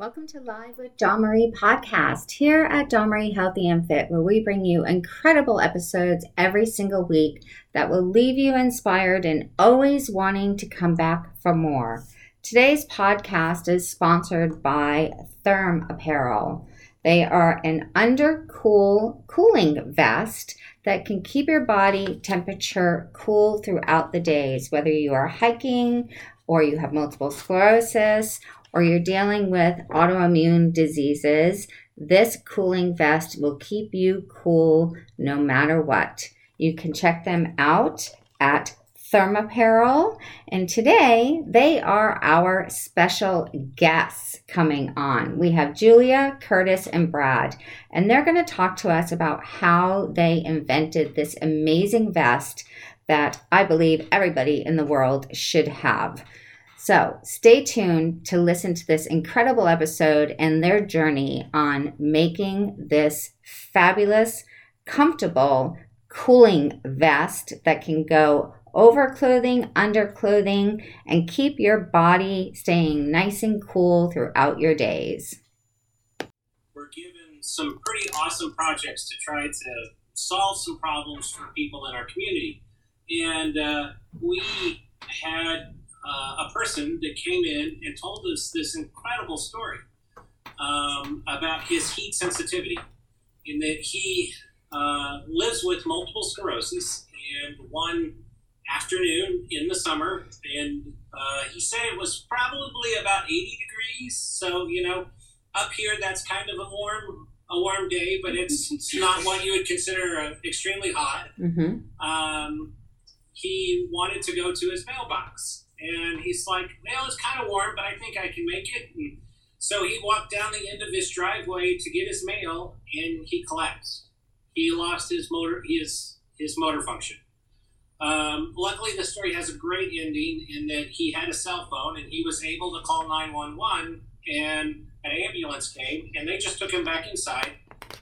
Welcome to Live with Dawn Marie podcast here at Dawn Marie Healthy and Fit, where we bring you incredible episodes every single week that will leave you inspired and always wanting to come back for more. Today's podcast is sponsored by Therm Apparel. They are an undercool cooling vest that can keep your body temperature cool throughout the days, whether you are hiking or you have multiple sclerosis or you're dealing with autoimmune diseases, this cooling vest will keep you cool no matter what. You can check them out at Thermapparel. And today they are our special guests coming on. We have Julia, Curtis, and Brad, and they're going to talk to us about how they invented this amazing vest that I believe everybody in the world should have. So stay tuned to listen to this incredible episode and their journey on making this fabulous, comfortable, cooling vest that can go over clothing, under clothing, and keep your body staying nice and cool throughout your days. We're given some pretty awesome projects to try to solve some problems for people in our community. And uh, we had uh, a person that came in and told us this incredible story um, about his heat sensitivity, in that he uh, lives with multiple sclerosis, and one afternoon in the summer, and uh, he said it was probably about 80 degrees. So you know, up here that's kind of a warm a warm day, but it's, it's not what you would consider uh, extremely hot. Mm-hmm. Um, he wanted to go to his mailbox and he's like, well, it's kind of warm, but I think I can make it. And so he walked down the end of his driveway to get his mail, and he collapsed. He lost his motor, his his motor function. Um, luckily, the story has a great ending in that he had a cell phone and he was able to call 911, and an ambulance came, and they just took him back inside.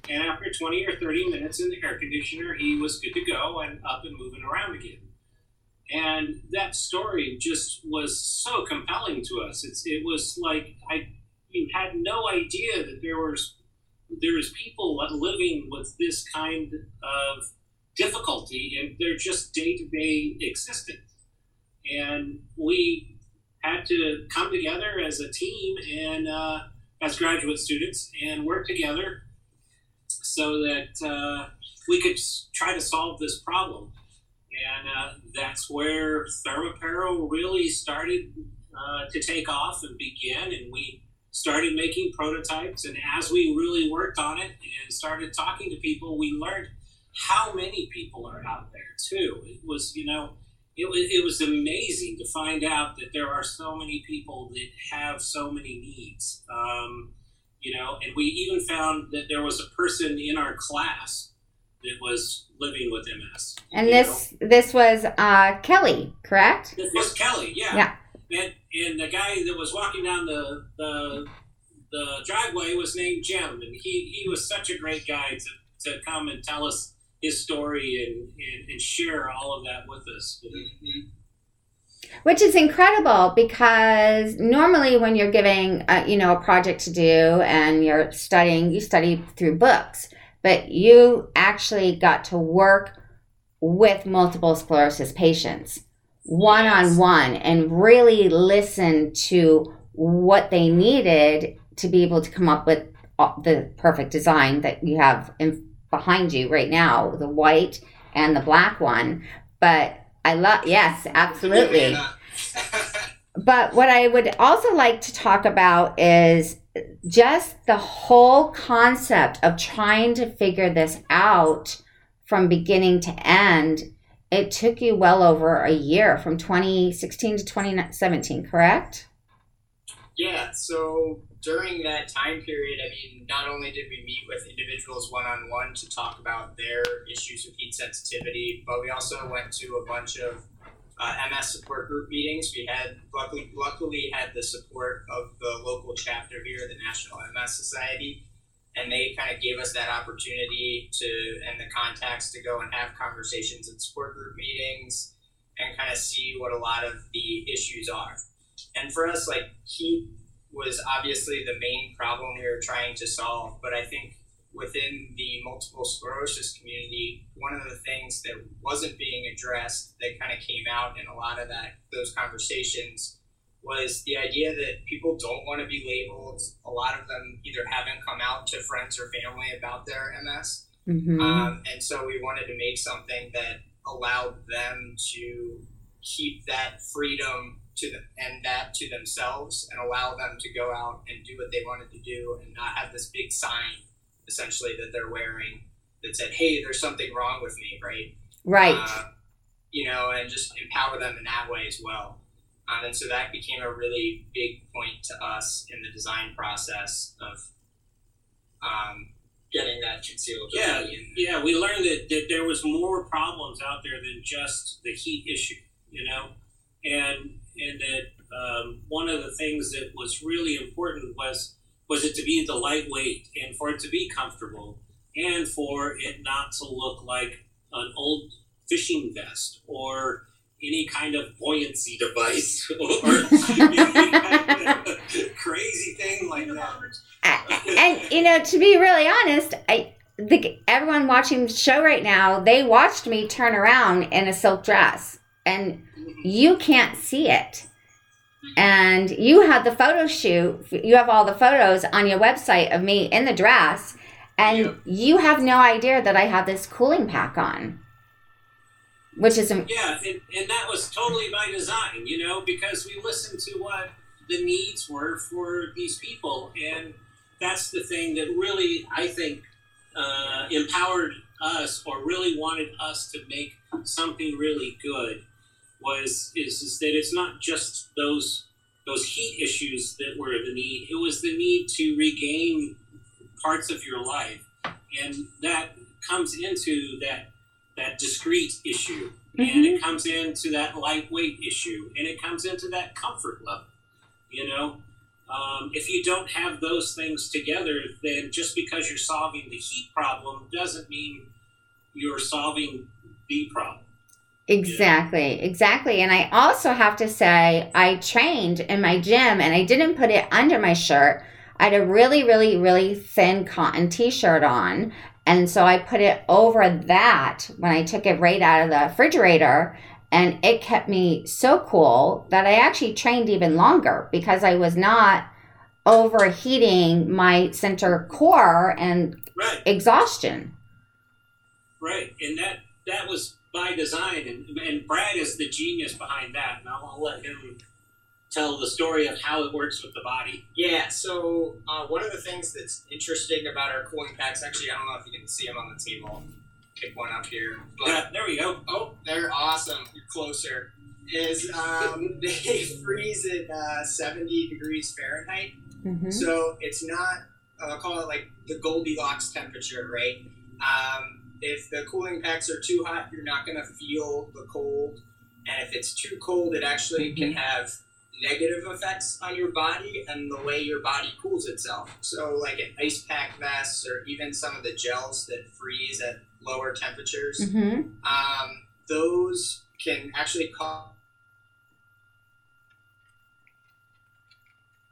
And after 20 or 30 minutes in the air conditioner, he was good to go and up and moving around again and that story just was so compelling to us. It's, it was like I you had no idea that there was there was people living with this kind of difficulty and they're just day to day existence. And we had to come together as a team and uh, as graduate students and work together so that uh, we could try to solve this problem and uh, that's where Thermapparel really started uh, to take off and begin. And we started making prototypes. And as we really worked on it and started talking to people, we learned how many people are out there too. It was, you know, it was, it was amazing to find out that there are so many people that have so many needs. Um, you know, and we even found that there was a person in our class that was living with MS. And this know? this was uh, Kelly, correct? This was Kelly, yeah. Yeah. And, and the guy that was walking down the, the the driveway was named Jim, and he, he was such a great guy to, to come and tell us his story and, and, and share all of that with us. Mm-hmm. Which is incredible because normally when you're giving a, you know a project to do and you're studying, you study through books but you actually got to work with multiple sclerosis patients one on one and really listen to what they needed to be able to come up with uh, the perfect design that you have in, behind you right now the white and the black one. But i love yes absolutely but what i would also like to talk about is just the whole concept of trying to figure this out from beginning to end, it took you well over a year from 2016 to 2017, correct? Yeah, so during that time period, I mean, not only did we meet with individuals one on one to talk about their issues with heat sensitivity, but we also went to a bunch of uh, MS support group meetings. We had luckily, luckily had the support of the local chapter here, the National MS Society, and they kind of gave us that opportunity to and the contacts to go and have conversations in support group meetings and kind of see what a lot of the issues are. And for us, like heat was obviously the main problem we were trying to solve. But I think within the multiple sclerosis community, one of the things that wasn't being addressed that kind of came out in a lot of that those conversations was the idea that people don't want to be labeled. A lot of them either haven't come out to friends or family about their MS. Mm-hmm. Um, and so we wanted to make something that allowed them to keep that freedom to them and that to themselves and allow them to go out and do what they wanted to do and not have this big sign essentially that they're wearing that said, "Hey, there's something wrong with me," right? Right. Uh, you know, and just empower them in that way as well. Um, and so that became a really big point to us in the design process of um, getting that concealability. Yeah, yeah. We learned that, that there was more problems out there than just the heat issue, you know, and and that um, one of the things that was really important was was it to be the lightweight and for it to be comfortable and for it not to look like an old fishing vest or any kind of buoyancy device or any kind of crazy thing like that. and you know, to be really honest, I think everyone watching the show right now, they watched me turn around in a silk dress, and you can't see it and you had the photo shoot you have all the photos on your website of me in the dress. And yep. you have no idea that i have this cooling pack on which is yeah and, and that was totally by design you know because we listened to what the needs were for these people. And that's the thing that really i think uh, empowered us or really wanted us to make something really good was is, is that it's not just those those heat issues that were the need. It was the need to regain parts of your life, and that comes into that that discrete issue, mm-hmm. and it comes into that lightweight issue, and it comes into that comfort level. You know, um, if you don't have those things together, then just because you're solving the heat problem doesn't mean you're solving the problem. Exactly, exactly. And I also have to say, I trained in my gym and I didn't put it under my shirt. I had a really, really, really thin cotton t shirt on. And so I put it over that when I took it right out of the refrigerator. And it kept me so cool that I actually trained even longer because I was not overheating my center core and right. exhaustion. Right. And that that was by design, and, and Brad is the genius behind that, and I'll, I'll let him tell the story of how it works with the body. Yeah, so uh, one of the things that's interesting about our cooling packs, actually, I don't know if you can see them on the table. Pick one up here. But, yeah, there we go. Oh, they're awesome. You're closer. Is um, they freeze at uh, 70 degrees Fahrenheit. Mm-hmm. So it's not, I'll call it like the Goldilocks temperature, right? Um, if the cooling packs are too hot, you're not going to feel the cold. And if it's too cold, it actually can mm-hmm. have negative effects on your body and the way your body cools itself. So, like an ice pack vest or even some of the gels that freeze at lower temperatures, mm-hmm. um, those can actually cause.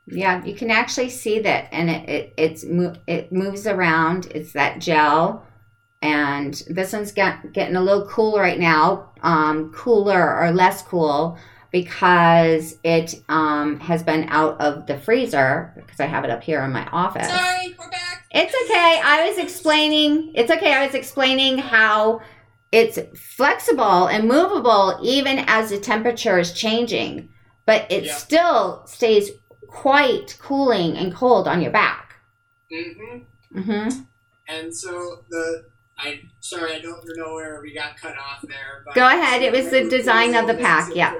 Yeah, you can actually see that, and it, it it's it moves around. It's that gel and this one's get, getting a little cool right now, um, cooler or less cool because it um, has been out of the freezer because I have it up here in my office. Sorry, we're back. It's okay. I was explaining. It's okay. I was explaining how it's flexible and movable even as the temperature is changing, but it yeah. still stays quite cooling and cold on your back. Mm-hmm. Mm-hmm. And so the I sorry, I don't know where we got cut off there. But Go ahead. It was the design of the pack. Yeah.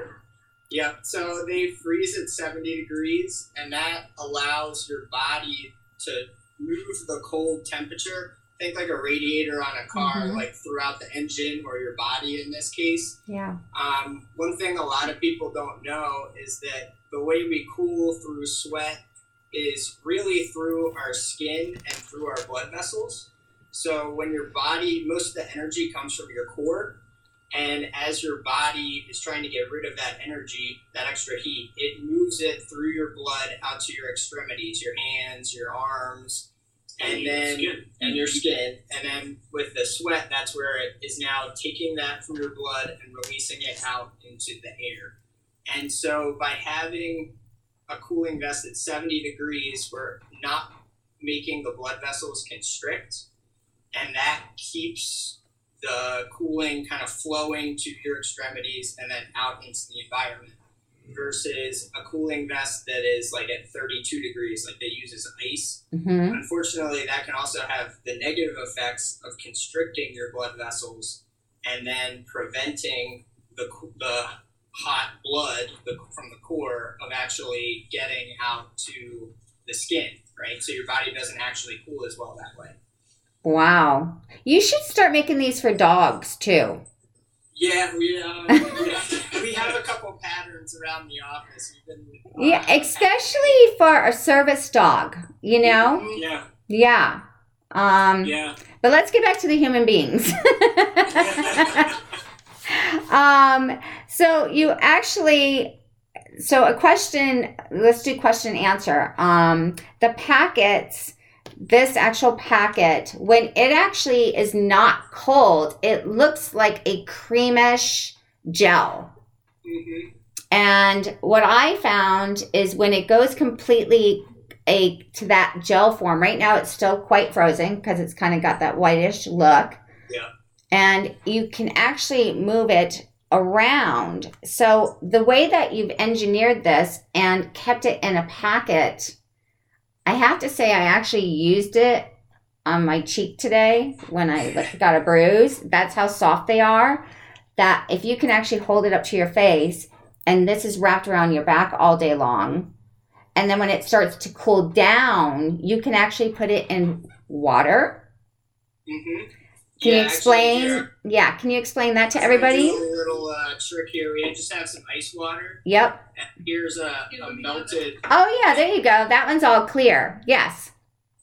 Yep. So they freeze at 70 degrees, and that allows your body to move the cold temperature. Think like a radiator on a car, mm-hmm. like throughout the engine or your body in this case. Yeah. Um, one thing a lot of people don't know is that the way we cool through sweat is really through our skin and through our blood vessels. So when your body, most of the energy comes from your core. And as your body is trying to get rid of that energy, that extra heat, it moves it through your blood out to your extremities, your hands, your arms, and your then and your skin. And then with the sweat, that's where it is now taking that from your blood and releasing it out into the air. And so by having a cooling vest at 70 degrees, we're not making the blood vessels constrict, and that keeps the cooling kind of flowing to your extremities and then out into the environment. Versus a cooling vest that is like at 32 degrees, like they use as ice, hmm Unfortunately, that can also have the negative effects of constricting your blood vessels and then preventing the, the hot blood the, from the core of actually getting out to the skin, right? So your body doesn't actually cool as well that way. Wow. You should start making these for dogs too. Yeah, we, uh, we, have a couple patterns around the office. Been, uh, Yeah, especially for a service dog, you know? Mhm. Yeah, Yeah. Um, yeah. but let's get back to the human beings. um, so you actually, so a question, let's do question and answer. Um, the packets, this actual packet, when it actually is not cold, it looks like a creamish gel. Mhm. And what I found is when it goes completely a to that gel form. Right now, it's still quite frozen because it's kind of got that whitish look. Yeah. And you can actually move it around. So the way that you've engineered this and kept it in a packet, I have to say I actually used it on my cheek today when I got a bruise. That's how soft they are. That if you can actually hold it up to your face and this is wrapped around your back all day long. And then when it starts to cool down, you can actually put it in water. Mhm. Can Yeah, you explain? actually, here- yeah, can you explain that to So everybody? A little uh, trick here. We just have some ice water. Yep. And here's a, a melted. Oh, yeah, there you go. That one's all clear. Yes.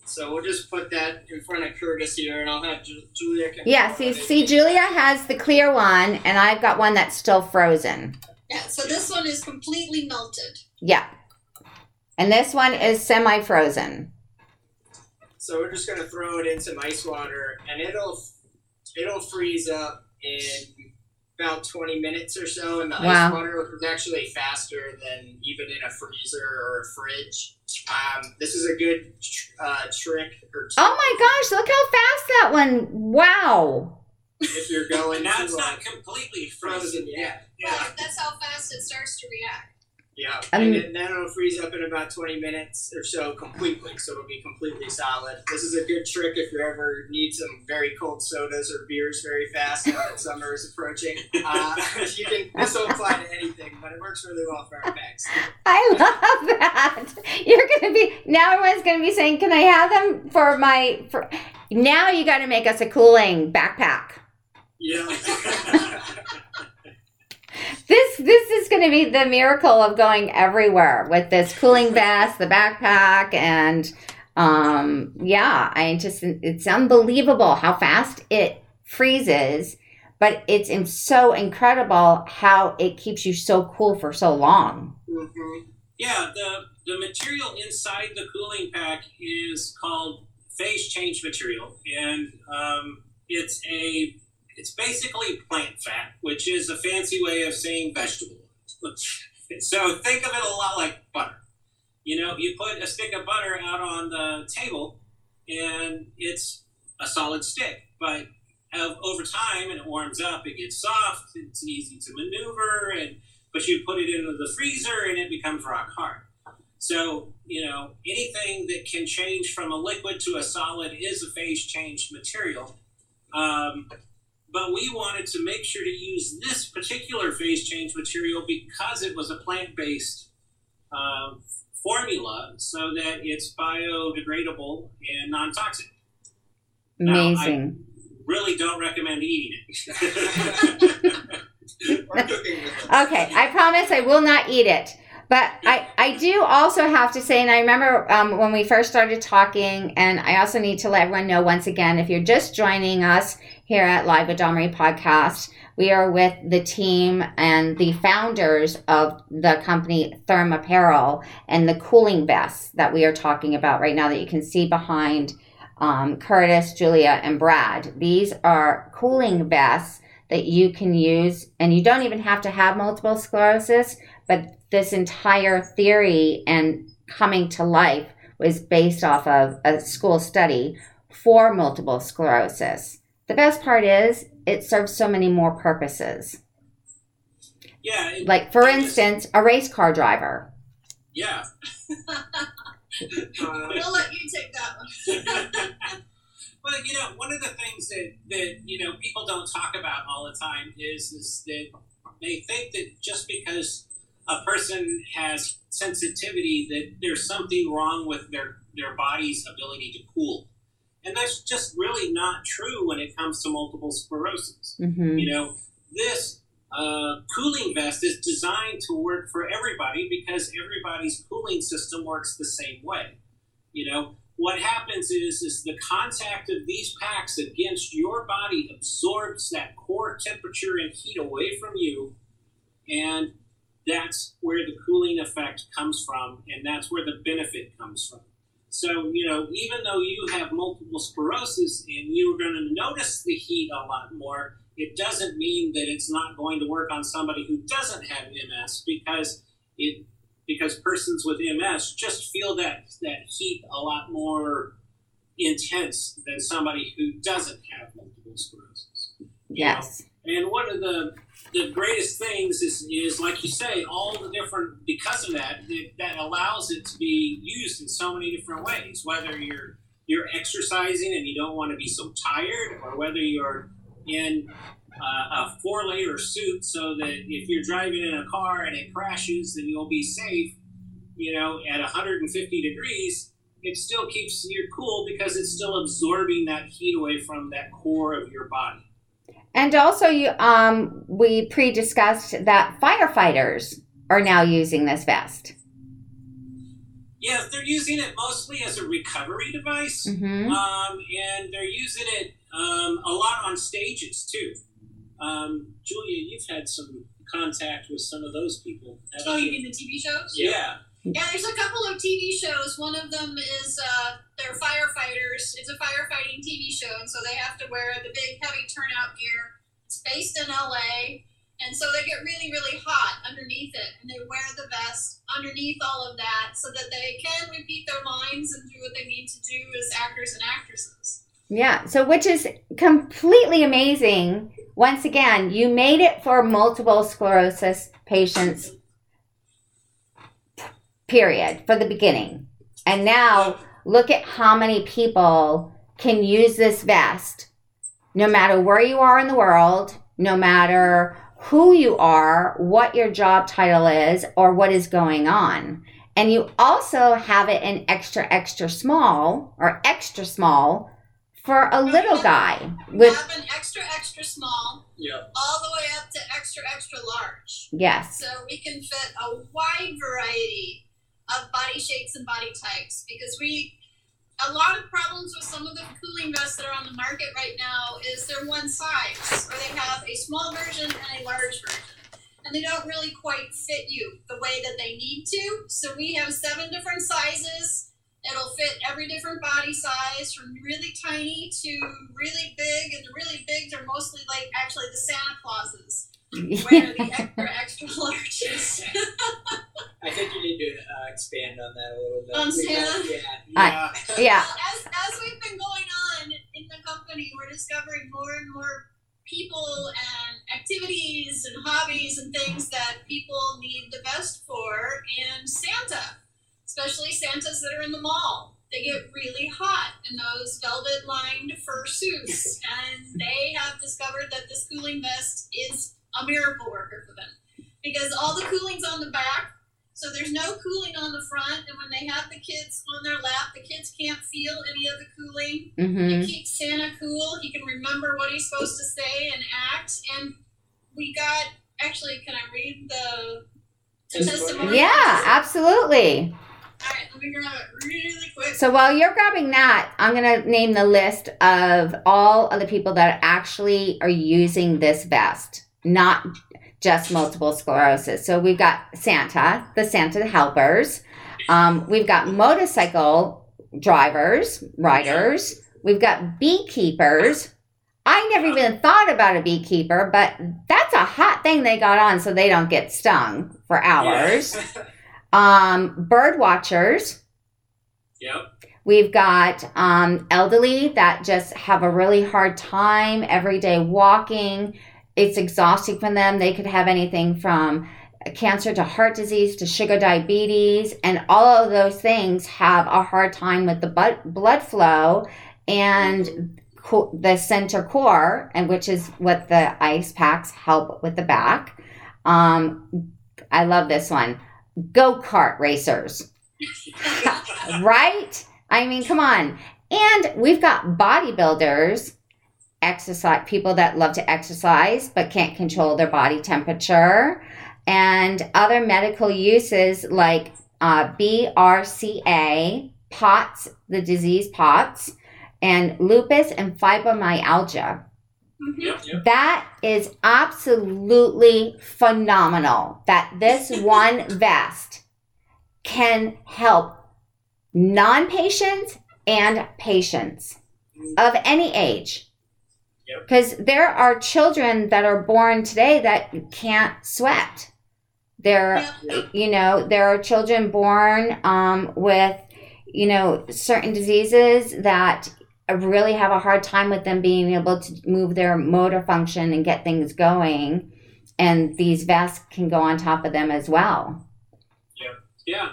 So we'll just put that in front of Curtis here, and I'll have Ju- Julia. Can Yeah, see, see, Julia has the clear one, and I've got one that's still frozen. Yeah, so this one is completely melted. Yeah. And this one is semi frozen. So we're just gonna throw it in some ice water, and it'll it'll freeze up in about 20 minutes or so in the Wow. ice water, which is actually faster than even in a freezer or a fridge. Um, this is a good uh, trick or tip Oh my gosh, look how fast that one. Wow. if you're going Now it's not completely frozen frozen yet. yet. Yeah. Well, that's how fast it starts to react. Yeah, and then, then it'll freeze up in about 20 minutes or so completely, so it'll be completely solid. This is a good trick if you ever need some very cold sodas or beers very fast now that summer is approaching. Uh, you can this will apply to anything, but it works really well for our bags. I love that. You're gonna be now. Everyone's gonna be saying, "Can I have them for my?" For now, you got to make us a cooling backpack. Yeah. This this is going to be the miracle of going everywhere with this cooling vest, the backpack, and um, yeah, I just it's unbelievable how fast it freezes, but it's so incredible how it keeps you so cool for so long. hmm Yeah, the the material inside the cooling pack is called phase change material, and um, it's a it's basically plant fat, which is a fancy way of saying vegetable. so think of it a lot like butter. You know, you put a stick of butter out on the table, and it's a solid stick, but over time, and it warms up, it gets soft. It's easy to maneuver, and but you put it into the freezer and it becomes rock hard. So, you know, anything that can change from a liquid to a solid is a phase change material. Um, but we wanted to make sure to use this particular phase change material because it was a plant based uh, formula so that it's biodegradable and non toxic. Now, I- Amazing. Really don't recommend eating it. Or cooking with us. Okay, I promise I will not eat it. But I, I do also have to say, and I remember um, when we first started talking, and I also need to let everyone know once again if you're just joining us here at Live with Dawn podcast, we are with the team and the founders of the company Therm Apparel and the cooling vests that we are talking about right now that you can see behind um, Curtis, Julia, and Brad. These are cooling vests that you can use, and you don't even have to have multiple sclerosis, but this entire theory and coming to life was based off of a school study for multiple sclerosis. The best part is it serves so many more purposes. Yeah. it- Like, for instance, a race car driver. Yeah. Uh, We'll let you take that one. well, you know, one of the things that, that you know people don't talk about all the time is is that they think that just because a person has sensitivity that there's something wrong with their their body's ability to cool, and that's just really not true when it comes to multiple sclerosis. hmm You know, this uh, cooling vest is designed to work for everybody because everybody's cooling system works the same way. You know, what happens is is the contact of these packs against your body absorbs that core temperature and heat away from you, and that's where the cooling effect comes from, and that's where the benefit comes from. So, you know, even though you have multiple sclerosis and you're going to notice the heat a lot more, it doesn't mean that it's not going to work on somebody who doesn't have MS because it because persons with MS just feel that that heat a lot more intense than somebody who doesn't have multiple sclerosis. you know? Yes. And one of the the greatest things is, is like you say, all the different because of that, that allows it to be used in so many different ways. Whether you're you're exercising and you don't want to be so tired, or whether you're in uh, a four layer suit so that if you're driving in a car and it crashes, then you'll be safe. You know, at 150 degrees, it still keeps you cool because it's still absorbing that heat away from that core of your body. And also, you um, we pre-discussed that firefighters are now using this vest. Yeah, they're using it mostly as a recovery device, hmm um, and they're using it um, a lot on stages too. Um, Julia, you've had some contact with some of those people. haven't Oh, you you? mean the TV shows? Yeah. Yeah, there's a couple of TV shows. One of them is uh, they're firefighters. It's a firefighting TV show, and so they have to wear the big heavy turnout gear. It's based in LA, and so they get really, really hot underneath it, and they wear the vest underneath all of that so that they can repeat their lines and do what they need to do as actors and actresses. Yeah. So, which is completely amazing. Once again, you made it for multiple sclerosis patients. Period. For the beginning, and now look at how many people can use this vest no matter where you are in the world, no matter who you are, what your job title is, or what is going on. And you also have it in extra, extra small or extra small for a little guy with, have an extra, extra small, yeah. all the way up to extra, extra large. yes, So we can fit a wide variety of body shapes and body types because we a lot of problems with some of the cooling vests that are on the market right now is they're one size or they have a small version and a large version and they don't really quite fit you the way that they need to. So we have seven different sizes. It'll fit every different body size from really tiny to really big and the really bigs are mostly like actually the santa clauses where the extra extra larges I think you need to uh, expand on that a little bit. On because- Santa? Yeah. Yeah. yeah, Well, as, as we've been going on in the company, we're discovering more and more people and activities and hobbies and things that people need the best for. And Santa, especially Santas that are in the mall, they get really hot in those velvet lined fur suits. And they have discovered that this cooling vest is a miracle worker for them because all the cooling's on the back. So there's no cooling on the front, and when they have the kids on their lap, the kids can't feel any of the cooling. hmm It keeps Santa cool. He can remember what he's supposed to say and act. And we got actually, can I read the Testimony. Yeah, absolutely. All right, let me grab it really quick. So while you're grabbing that, I'm going to name the list of all of the people that actually are using this vest, not just multiple sclerosis. So we've got Santa, the Santa helpers. Um, we've got motorcycle drivers, riders. We've got beekeepers. I never even thought about a beekeeper, but that's a hot thing they got on so they don't get stung for hours. Um, bird watchers. Yep. We've got um, elderly that just have a really hard time every day walking. It's exhausting for them. They could have anything from cancer to heart disease to sugar diabetes, and all of those things have a hard time with the blood blood flow and the center core, and which is what the ice packs help with the back. Um, I love this one. Go kart racers right? I mean, come on. And we've got bodybuilders, exercise people that love to exercise but can't control their body temperature, and other medical uses like uh, BRCA, POTS, the disease POTS, and lupus and fibromyalgia. Yep. Yep. That is absolutely phenomenal that this one vest can help non patients and patients of any age. Yep. Because there are children that are born today that can't sweat. There, Yep. you know, there are children born um, with, you know, certain diseases that really have a hard time with them being able to move their motor function and get things going. And these vests can go on top of them as well. Yeah. Yeah.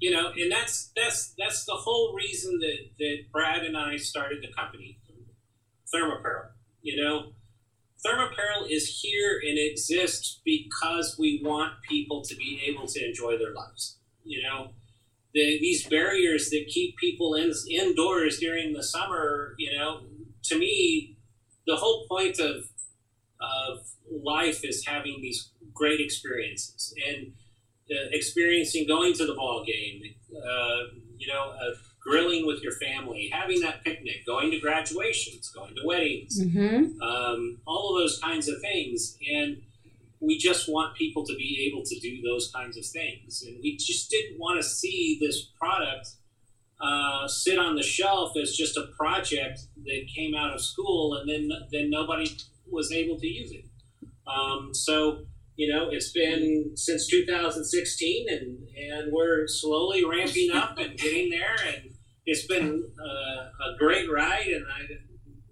You know, and that's that's that's the whole reason that, that Brad and I started the company, Thermapparel. You know, Thermapparel is here and exists because we want people to be able to enjoy their lives. You know, the, these barriers that keep people in, indoors during the summer. You know, to me, the whole point of of life is having these great experiences and uh, experiencing going to the ball game, uh, you know, uh, grilling with your family, having that picnic, going to graduations, going to weddings, Mm-hmm. um, all of those kinds of things. And we just want people to be able to do those kinds of things. And we just didn't want to see this product uh, sit on the shelf as just a project that came out of school and then, then nobody was able to use it. Um, so, you know, it's been since 2016 and, and we're slowly ramping up and getting there. And it's been uh, a great ride and I'm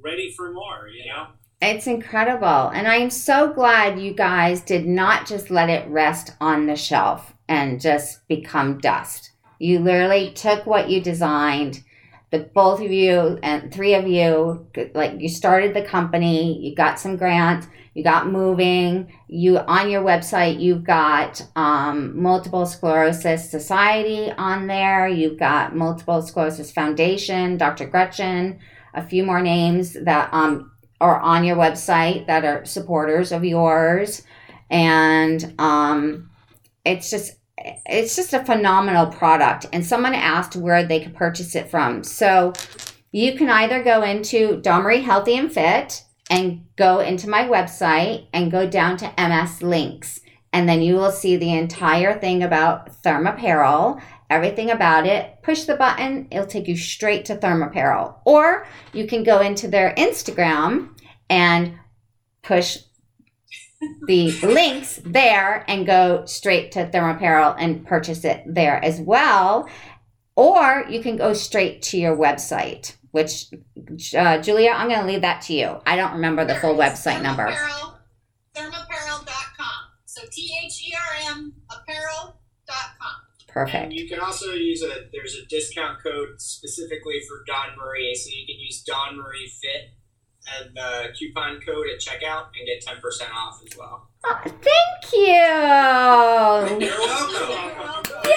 ready for more, you know? It's incredible. And I'm so glad you guys did not just let it rest on the shelf and just become dust. You literally took what you designed, the both of you and three of you, like you started the company, you got some grants, you got moving, you on your website, you've got um, Multiple Sclerosis Society on there, you've got Multiple Sclerosis Foundation, Dr. Gretchen, a few more names that um, are on your website that are supporters of yours. And um, it's just it's just a phenomenal product. And someone asked where they could purchase it from. So you can either go into Dawn Marie Healthy and Fit and go into my website and go down to MS Links. And then you will see the entire thing about Thermapparel everything about it. Push the button it'll take you straight to Thermapparel or you can go into their Instagram and push the links there and go straight to Thermapparel and purchase it there as well. Or you can go straight to your website, which, uh, Julia, I'm going to leave that to you. I don't remember the full There is website number. Thermapparel, thermapparel.com. So T H E R M apparel.com. And Perfect. you can also use a there's a discount code specifically for Dawn Marie, so you can use Dawn Marie Fit and the coupon code at checkout and get ten percent off as well. Oh, thank you. You're welcome.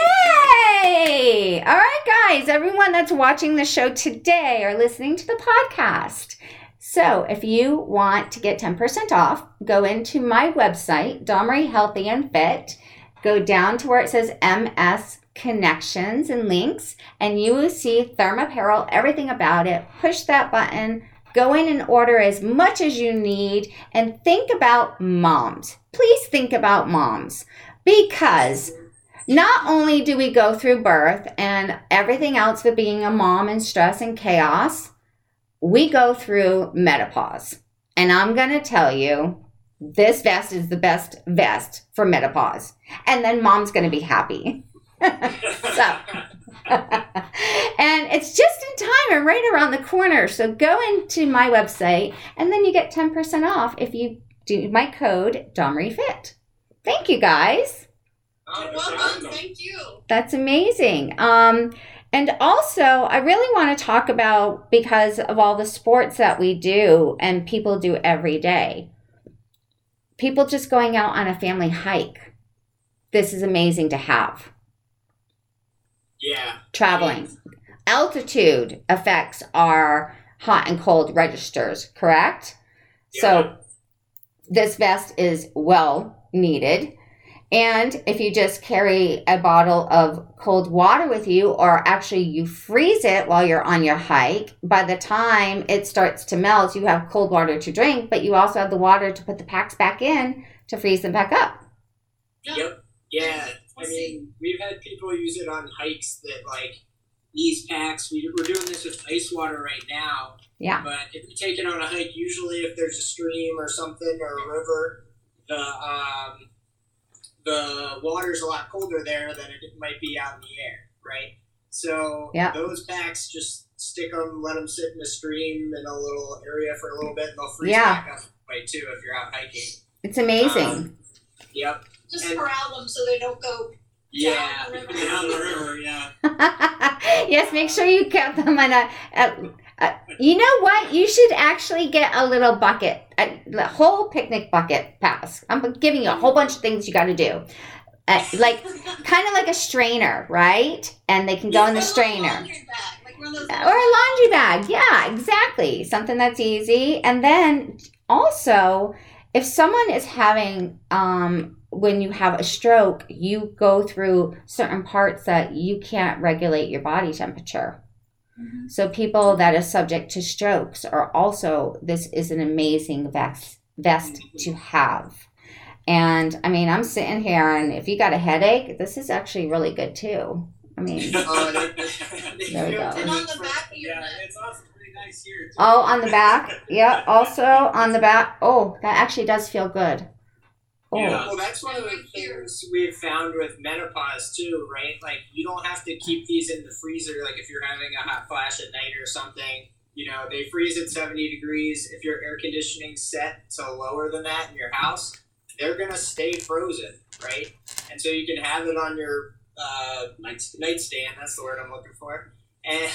Yay! All right, guys, everyone that's watching the show today or listening to the podcast. So, if you want to get 10% off, go into my website, Dawn Marie Healthy and Fit. go down to where it says MS connections and links, and you will see Thermapparel, everything about it. Push that button, go in and order as much as you need, and think about moms. Please think about moms because not only do we go through birth and everything else with being a mom and stress and chaos, we go through menopause. And I'm going to tell you, this vest is the best vest for menopause. And then mom's going to be happy. so, and it's just in time and right around the corner. So go into my website and then you get 10% off if you do my code DomReFit. Thank you guys. Oh, You're welcome. Thank you. That's amazing. Um, and also, I really want to talk about because of all the sports that we do and people do every day. People just going out on a family hike. This is amazing to have. Yeah. Traveling. Altitude affects our hot and cold registers, correct? So, this vest is well needed. And if you just carry a bottle of cold water with you, or actually you freeze it while you're on your hike, by the time it starts to melt, you have cold water to drink, but you also have the water to put the packs back in to freeze them back up. Yep. Yeah. I mean, we've had people use it on hikes that like these packs. We, we're doing this with ice water right now. Yeah. But if you take it on a hike, usually if there's a stream or something or a river, the um, the water's a lot colder there than it might be out in the air, right? So Yeah. those packs just stick them, let them sit in a stream in a little area for a little bit, and they'll freeze Yeah. back up way too if you're out hiking. It's amazing. Um, Yep. Just And- corral them so they don't go. Yeah. Down the river. Down the river. Yeah. yes, make sure you get them in a, a, a- You know what? You should actually get a little bucket, a, the whole picnic bucket pass. I'm giving you a whole bunch of things you got to do. Uh, like kind of like a strainer, right? And they can go in the Or a strainer. bag, like one of those Or a laundry bag. Yeah, exactly. Something that's easy. And then also, if someone is having, um, when you have a stroke, you go through certain parts that you can't regulate your body temperature. Mhm. So people that are subject to strokes are also, this is an amazing vest, vest to have. And I mean, I'm sitting here, and if you got a headache, this is actually really good too. I mean, Oh, they, they There we go. And on the back of your Yeah, neck. it's also pretty nice here. Too. Oh, on the back. Yeah, also on the back. Oh, that actually does feel good. Oh, Yeah. Well, that's one of the things we've found with menopause too, right? Like you don't have to keep these in the freezer. Like if you're having a hot flash at night or something, you know, they freeze at 70 degrees. If your air conditioning set to lower than that in your house, they're gonna stay frozen, right? And so you can have it on your uh, night- nightstand. That's the word I'm looking for. And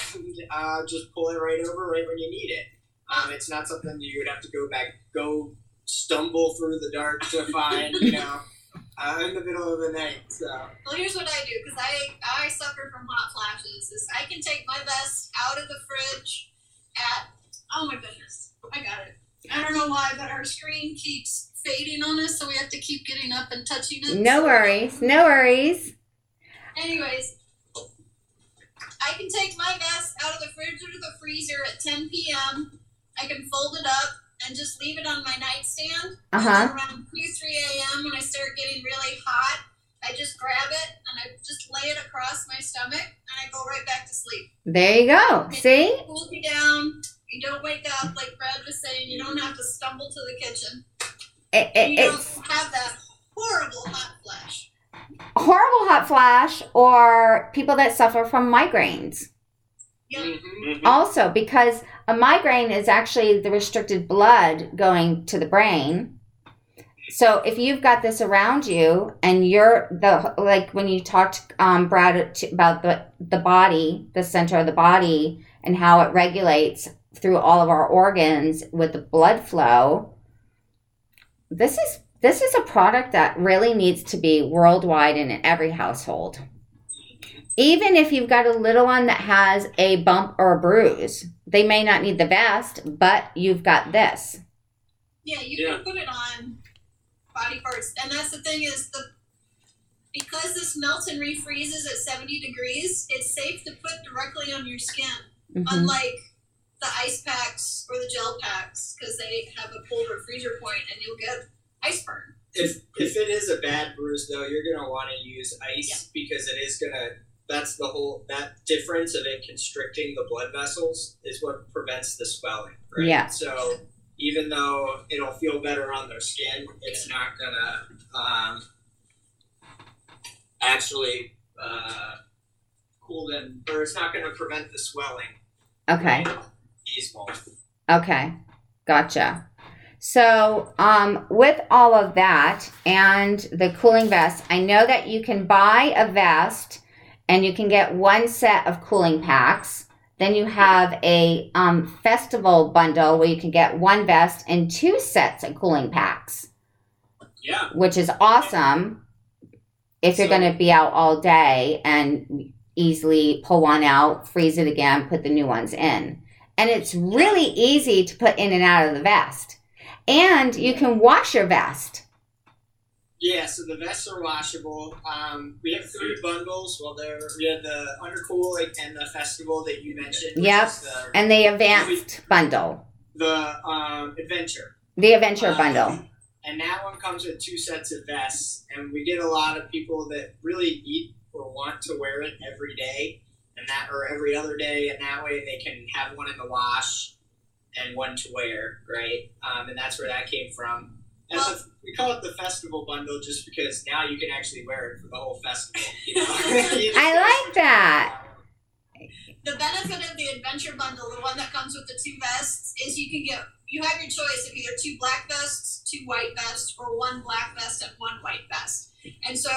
uh, just pull it right over right when you need it. Um, it's not something you would have to go back, go stumble through the dark to find, you know, uh, in the middle of the night. So Well, here's what I do because I I suffer from hot flashes. Is I can take my vest out of the fridge at oh my goodness, I got it. I don't know why, but our screen keeps fading on us, so we have to keep getting up and touching it. no worries. No worries. Anyways, I can take my vest out of the fridge or the freezer at 10 p.m. I can fold it up and just leave it on my nightstand. Uh-huh. around 2, 3 a.m. when I start getting really hot, I just grab it and I just lay it across my stomach and I go right back to sleep. There you go. See? It cools you down. You don't wake up, like Brad was saying, you don't have to stumble to the kitchen. It, you it, don't have that horrible hot flash. horrible hot flash or people that suffer from migraines. Yep. Mhm. Also, because a migraine is actually the restricted blood going to the brain. So if you've got this around you and you're the like when you talked um, Brad about the the body, the center of the body, and how it regulates through all of our organs with the blood flow. This is this is a product that really needs to be worldwide and in every household even if you've got a little one that has a bump or a bruise, they may not need the vest, but you've got this. Yeah, you Yeah. can put it on body parts, and that's the thing is the because this melts and refreezes at 70 degrees, it's safe to put directly on your skin, Mhm. unlike the ice packs or the gel packs, because they have a colder freezer point and you'll get ice burn. If if it is a bad bruise though, you're gonna want to use ice Yeah. because it is gonna. That's the whole that difference of it constricting the blood vessels is what prevents the swelling. Right? Yeah. So even though it'll feel better on their skin, it's not gonna um, actually uh, cool them, or it's not gonna prevent the swelling. Okay. These won't. Okay, gotcha. So, um, with all of that and the cooling vest, I know that you can buy a vest and you can get one set of cooling packs. Then you have a um, festival bundle where you can get one vest and two sets of cooling packs, Yeah. which is awesome if you're going to be out all day and easily pull one out, freeze it again, put the new ones in. And it's really easy to put in and out of the vest. And you can wash your vest. Yeah, so the vests are washable. Um, we have three bundles. Well, there we have the undercool and the festival that you mentioned. Yep. The, And the advanced bundle, the um, adventure. the adventure Um, bundle. And that one comes with two sets of vests, and we get a lot of people that really need or want to wear it every day, and that or every other day, and that way they can have one in the wash and one to wear, right? Um, and that's where that came from. And Well- we call it the festival bundle just because now you can actually wear it for the whole festival. You know? I like that. The benefit of the adventure bundle, the one that comes with the two vests, is you can get you have your choice of either two black vests, two white vests, or one black vest and one white vest. And so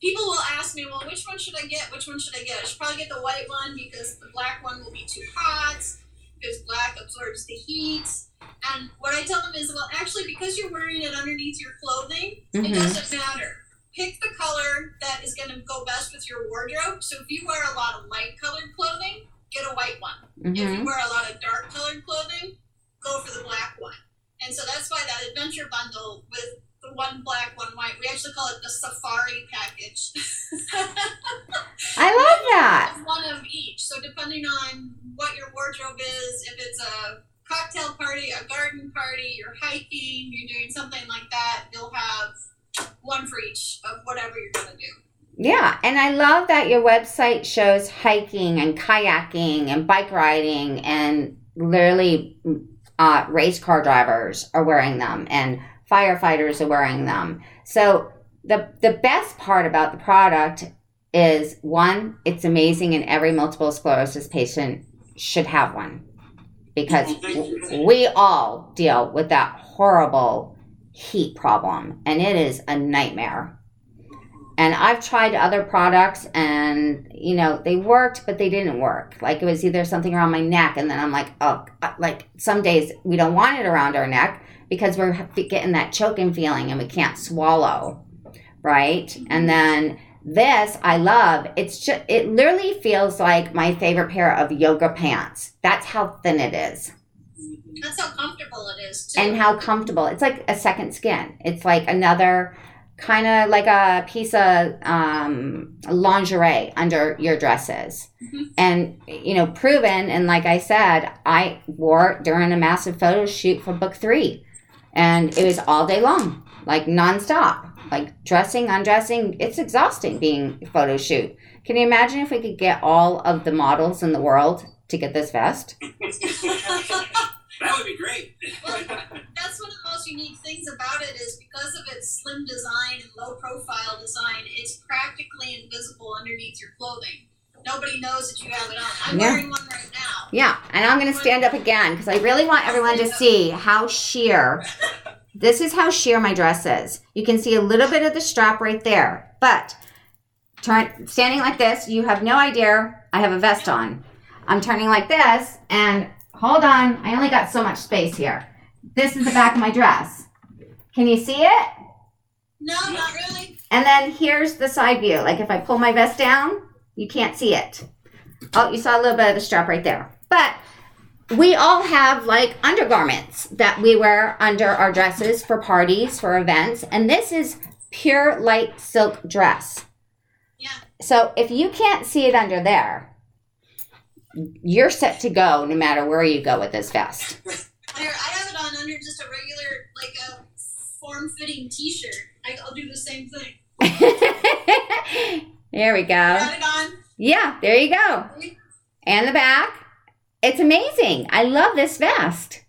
people will ask me, well, which one should I get? Which one should I get? I should probably get the white one because the black one will be too hot because black absorbs the heat. And what I tell them is, well, actually, because you're wearing it underneath your clothing, it Mhm. doesn't matter. Pick the color that is going to go best with your wardrobe. So if you wear a lot of light colored clothing, get a white one. If you hmm wear a lot of dark colored clothing, go for the black one. And so that's why that adventure bundle with the one black, one white, we actually call it the safari package. I love that. One of each. So depending on what your wardrobe is, if it's a cocktail party, a garden party, you're hiking, you're doing something like that, you'll have one for each of whatever you're gonna do. Yeah, and I love that your website shows hiking and kayaking and bike riding and literally uh, race car drivers are wearing them and firefighters are wearing them. So the the best part about the product is one, it's amazing and every multiple sclerosis patient should have one because we all deal with that horrible heat problem and it is a nightmare. And I've tried other products and, you know, they worked, but they didn't work. Like it was either something around my neck, and then I'm like, oh, uh, like some days we don't want it around our neck because we're getting that choking feeling and we can't swallow, right? And then this I love. It's just, it literally feels like my favorite pair of yoga pants. That's how thin it is That's how comfortable it is too. and how comfortable. It's like a second skin. It's like another kind of like a piece of um, lingerie under your dresses. Mhm. And, you know, proven. And like I said, I wore it during a massive photo shoot for book three. And it was all day long, like nonstop. Like dressing, undressing. It's exhausting being a photo shoot. Can you imagine if we could get all of the models in the world to get this vest? That would be great. Well, that's one of the most unique things about it is because of its slim design and low profile design, it's practically invisible underneath your clothing. Nobody knows that you have it on. I'm Yeah. wearing one right now. Yeah, and I'm going to stand up again because I really want everyone to see how sheer. This is how sheer my dress is. You can see a little bit of the strap right there, but turn standing like this, you have no idea I have a vest on. I'm turning like this, and hold on, I only got so much space here. This is the back of my dress. Can you see it? No, not really. And then here's the side view. Like if I pull my vest down, you can't see it. Oh, you saw a little bit of the strap right there. But we all have like undergarments that we wear under our dresses for parties, for events. And this is pure light silk dress. Yeah. So if you can't see it under there, you're set to go no matter where you go with this vest. Here, I have it on under just a regular, like a form-fitting T-shirt. I, I'll do the same thing. there we go. Got it on. Yeah, there you go. And the back. It's amazing. I love this vest.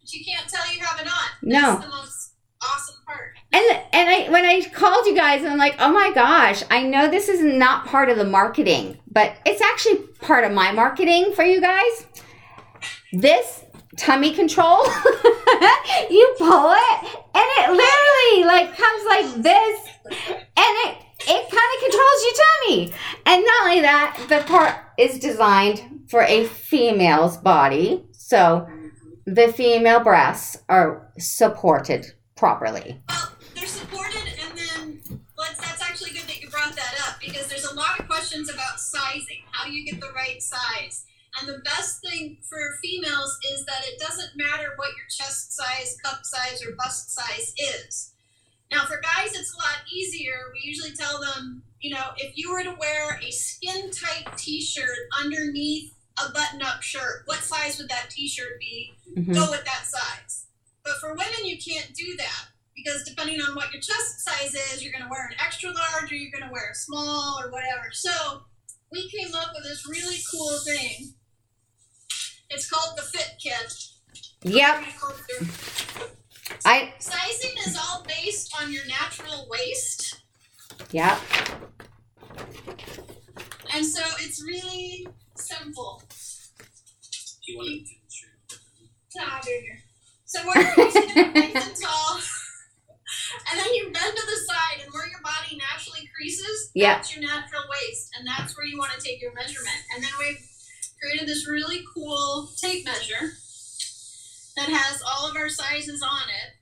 But you can't tell you have it on. No. That's the most awesome part. And and I when I called you guys, I'm like, oh my gosh, I know this is not part of the marketing, but it's actually part of my marketing for you guys. This tummy control, you pull it, and it literally like comes like this, and it it kind of controls your tummy. And not only that, the part is designed for a female's body, so the female breasts are supported properly. Well, they're supported, and then that's actually good that you brought that up because there's a lot of questions about sizing. How do you get the right size? And the best thing for females is that it doesn't matter what your chest size, cup size, or bust size is. Now, for guys, it's a lot easier. We usually tell them, you know, if you were to wear a skin tight t shirt underneath a button up shirt, what size would that t shirt be? Mhm. Go with that size. But for women, you can't do that because depending on what your chest size is, you're going to wear an extra large or you're going to wear a small or whatever. So we came up with this really cool thing. It's called the Fit Kit. Yep, I Sizing is all based on your natural waist. yep. And so it's really simple. Do you want to demonstrate? Ah, there you go. So where you're sitting nice and tall, and then you bend to the side, and where your body naturally creases, Yeah. that's your natural waist, and that's where you want to take your measurement. And then we've created this really cool tape measure that has all of our sizes on it.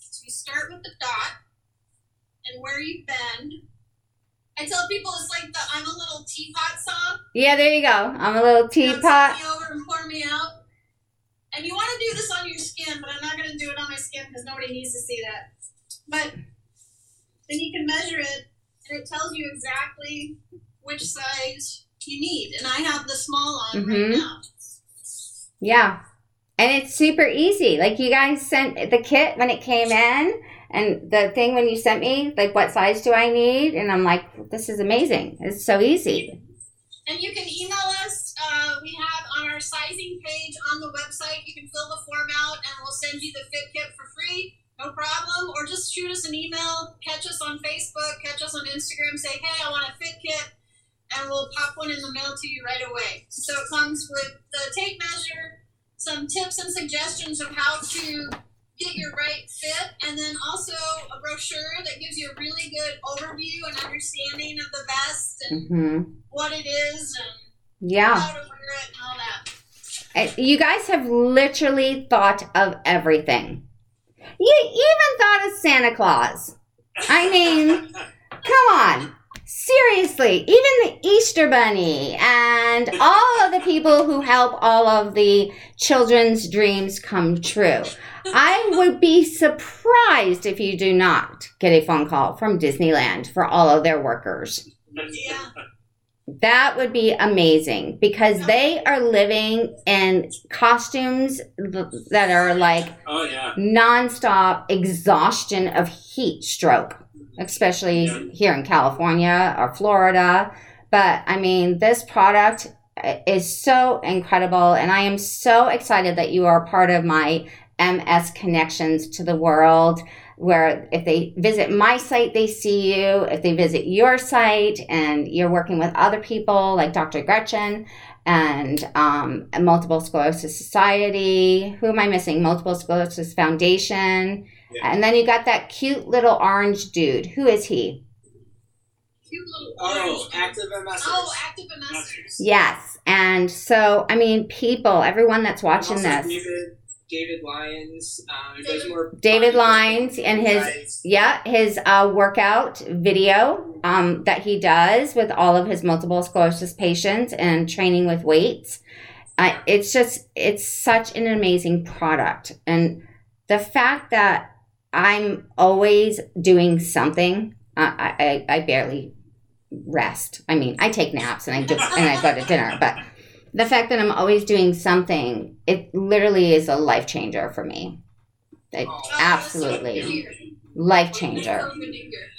So you start with the dot, and where you bend. I tell people it's like the "I'm a little teapot" song. Yeah, there you go. I'm a little You know, teapot. tip me over and pour me out. And you want to do this on your skin, but I'm not going to do it on my skin because nobody needs to see that. But then you can measure it, and it tells you exactly which size you need. And I have the small on Mhm. right now. Yeah. And it's super easy. Like you guys sent the kit when it came in and the thing when you sent me, like what size do I need? And I'm like, this is amazing. It's so easy. And you can email us. Uh, we have on our sizing page on the website. You can fill the form out, and we'll send you the fit kit for free. No problem. Or just shoot us an email. Catch us on Facebook. Catch us on Instagram. Say, hey, I want a fit kit, and we'll pop one in the mail to you right away. So it comes with the tape measure, some tips and suggestions of how to get your right fit, and then also a brochure that gives you a really good overview and understanding of the vest and hmm what it is and Yeah. how to wear it and all that. You guys have literally thought of everything. You even thought of Santa Claus. I mean, come on. Seriously, even the Easter Bunny and all of the people who help all of the children's dreams come true. I would be surprised if you do not get a phone call from Disneyland for all of their workers. Yeah. That would be amazing because they are living in costumes that are like Oh yeah. nonstop exhaustion of heat stroke, especially here in California or Florida. But I mean, this product is so incredible, and I am so excited that you are part of my MS connections to the world. Where if they visit my site, they see you. If they visit your site and you're working with other people like Dr. Gretchen and um, Multiple Sclerosis Society, who am I missing? Multiple Sclerosis Foundation. Yeah. And then you got that cute little orange dude. Who is he? Cute little Oh, orange dude. active MSers. Oh, active MSers. Yes. And so, I mean, people, everyone that's watching Also this, David, David Lyons. Um, he. David Lyons and his Guys. yeah, his uh, workout video um, that he does with all of his multiple sclerosis patients and training with weights. Uh, it's just, it's such an amazing product. And the fact that I'm always doing something. I, I, I barely rest. I mean, I take naps and I do, and I go to dinner, but the fact that I'm always doing something, it literally is a life changer for me. Like, Oh, absolutely life changer.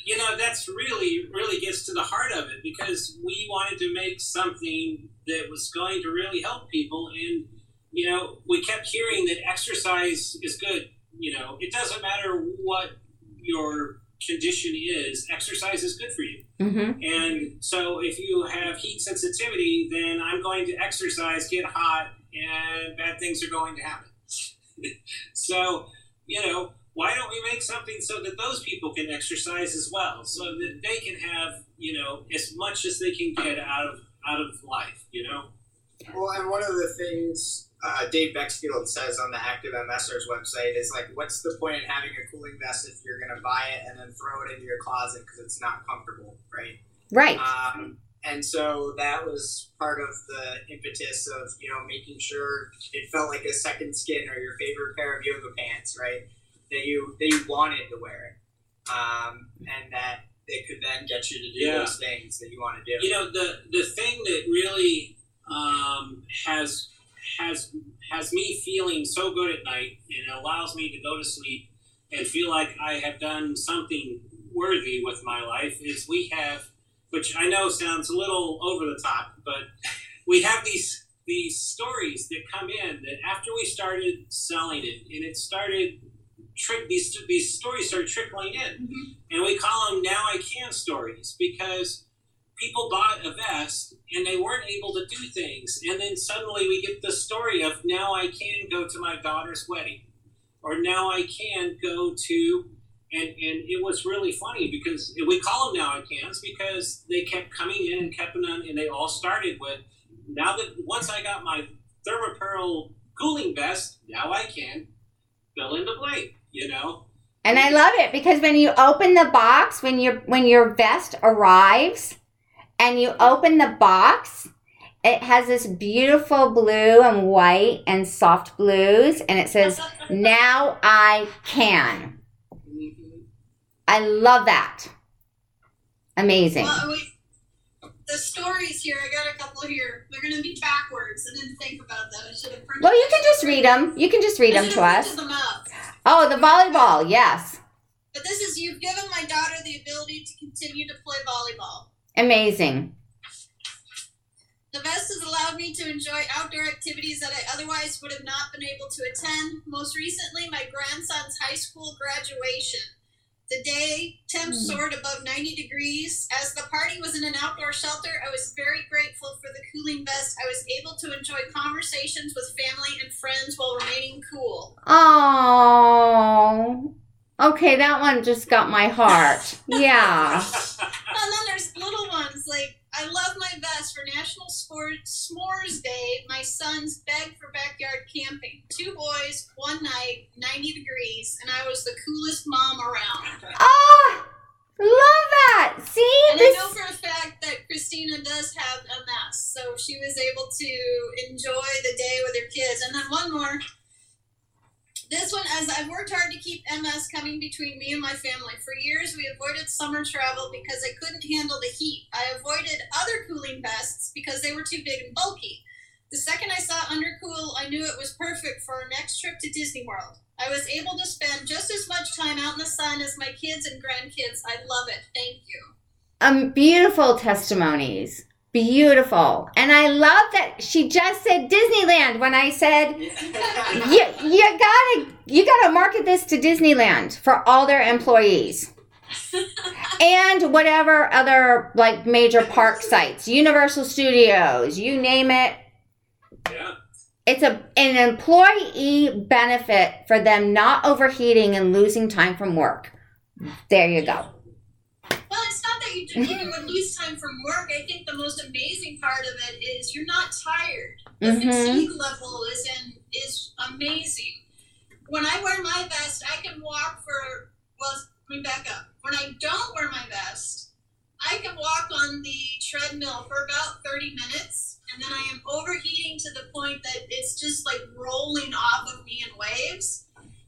you know that's really really gets to the heart of it because we wanted to make something that was going to really help people and you know we kept hearing that exercise is good you know it doesn't matter what your condition is exercise is good for you. Hmm and so if you have heat sensitivity then i'm going to exercise get hot and bad things are going to happen. So you know why don't we make something so that those people can exercise as well? So that they can have you know as much as they can get out of out of life you know? Well, and one of the things uh, Dave Bexfield says on the Active MSers website is like, what's the point in having a cooling vest if you're going to buy it and then throw it into your closet because it's not comfortable, right? Right. Um, and so that was part of the impetus of you know making sure it felt like a second skin or your favorite pair of yoga pants, right? That you that you wanted to wear it, um, and that it could then get you to do Yeah. those things that you want to do. you know the the thing that really um, has has has me feeling so good at night and allows me to go to sleep and feel like I have done something worthy with my life is we have, which I know sounds a little over the top, but we have these these stories that come in that after we started selling it and it started trick these these stories started trickling in mm-hmm. and we call them now I can stories because people bought a vest and they weren't able to do things. And then suddenly we get the story of now I can go to my daughter's wedding or now I can go to and and it was really funny because we call them now I cans because they kept coming in and kept on and they all started with now that once I got my Thermapparel cooling vest now I can fill in the blank you know? And I love it because when you open the box, when your when your vest arrives and you open the box, it has this beautiful blue and white and soft blues and it says now I can. I love that. Amazing. Well, we, the stories here, I got a couple here. They're going to be backwards. I didn't think about that. I should have printed Well, you can just read them. You can just read them to us. them. Oh, the volleyball. Yes. But this is you've given my daughter the ability to continue to play volleyball. Amazing. The vest has allowed me to enjoy outdoor activities that I otherwise would have not been able to attend. Most recently, my grandson's high school graduation. The day temps Hmm. soared above 90 degrees. As the party was in an outdoor shelter, I was very grateful for the cooling vest. I was able to enjoy conversations with family and friends while remaining cool. Oh. Okay, that one just got my heart. Yeah. And then there's little ones like I love my vest for National Sport S'mores Day. My sons begged for backyard camping. Two boys, one night, 90 degrees, and I was the coolest mom around. Oh, love that. See And I know for a fact that Christina does have MS, so she was able to enjoy the day with her kids. And then one more. This one, as I've worked hard to keep MS coming between me and my family. For years, we avoided summer travel because I couldn't handle the heat. I avoided other cooling vests because they were too big and bulky. The second I saw Undercool, I knew it was perfect for our next trip to Disney World. I was able to spend just as much time out in the sun as my kids and grandkids. I love it. Thank you. um, beautiful testimonies. Beautiful. And I love that she just said Disneyland when I said you, you gotta you gotta market this to Disneyland for all their employees. and whatever other like major park sites, Universal Studios, you name it, yeah it's a an employee benefit for them not overheating and losing time from work. There you go. Well, it's not that you even would lose time from work. I think the most amazing part of it is you're not tired. The Mhm. fatigue level is in is amazing. When I wear my vest, I can walk for well. Let me back up. When I don't wear my vest, I can walk on the treadmill for about thirty minutes, and then I am overheating to the point that it's just like rolling off of me in waves.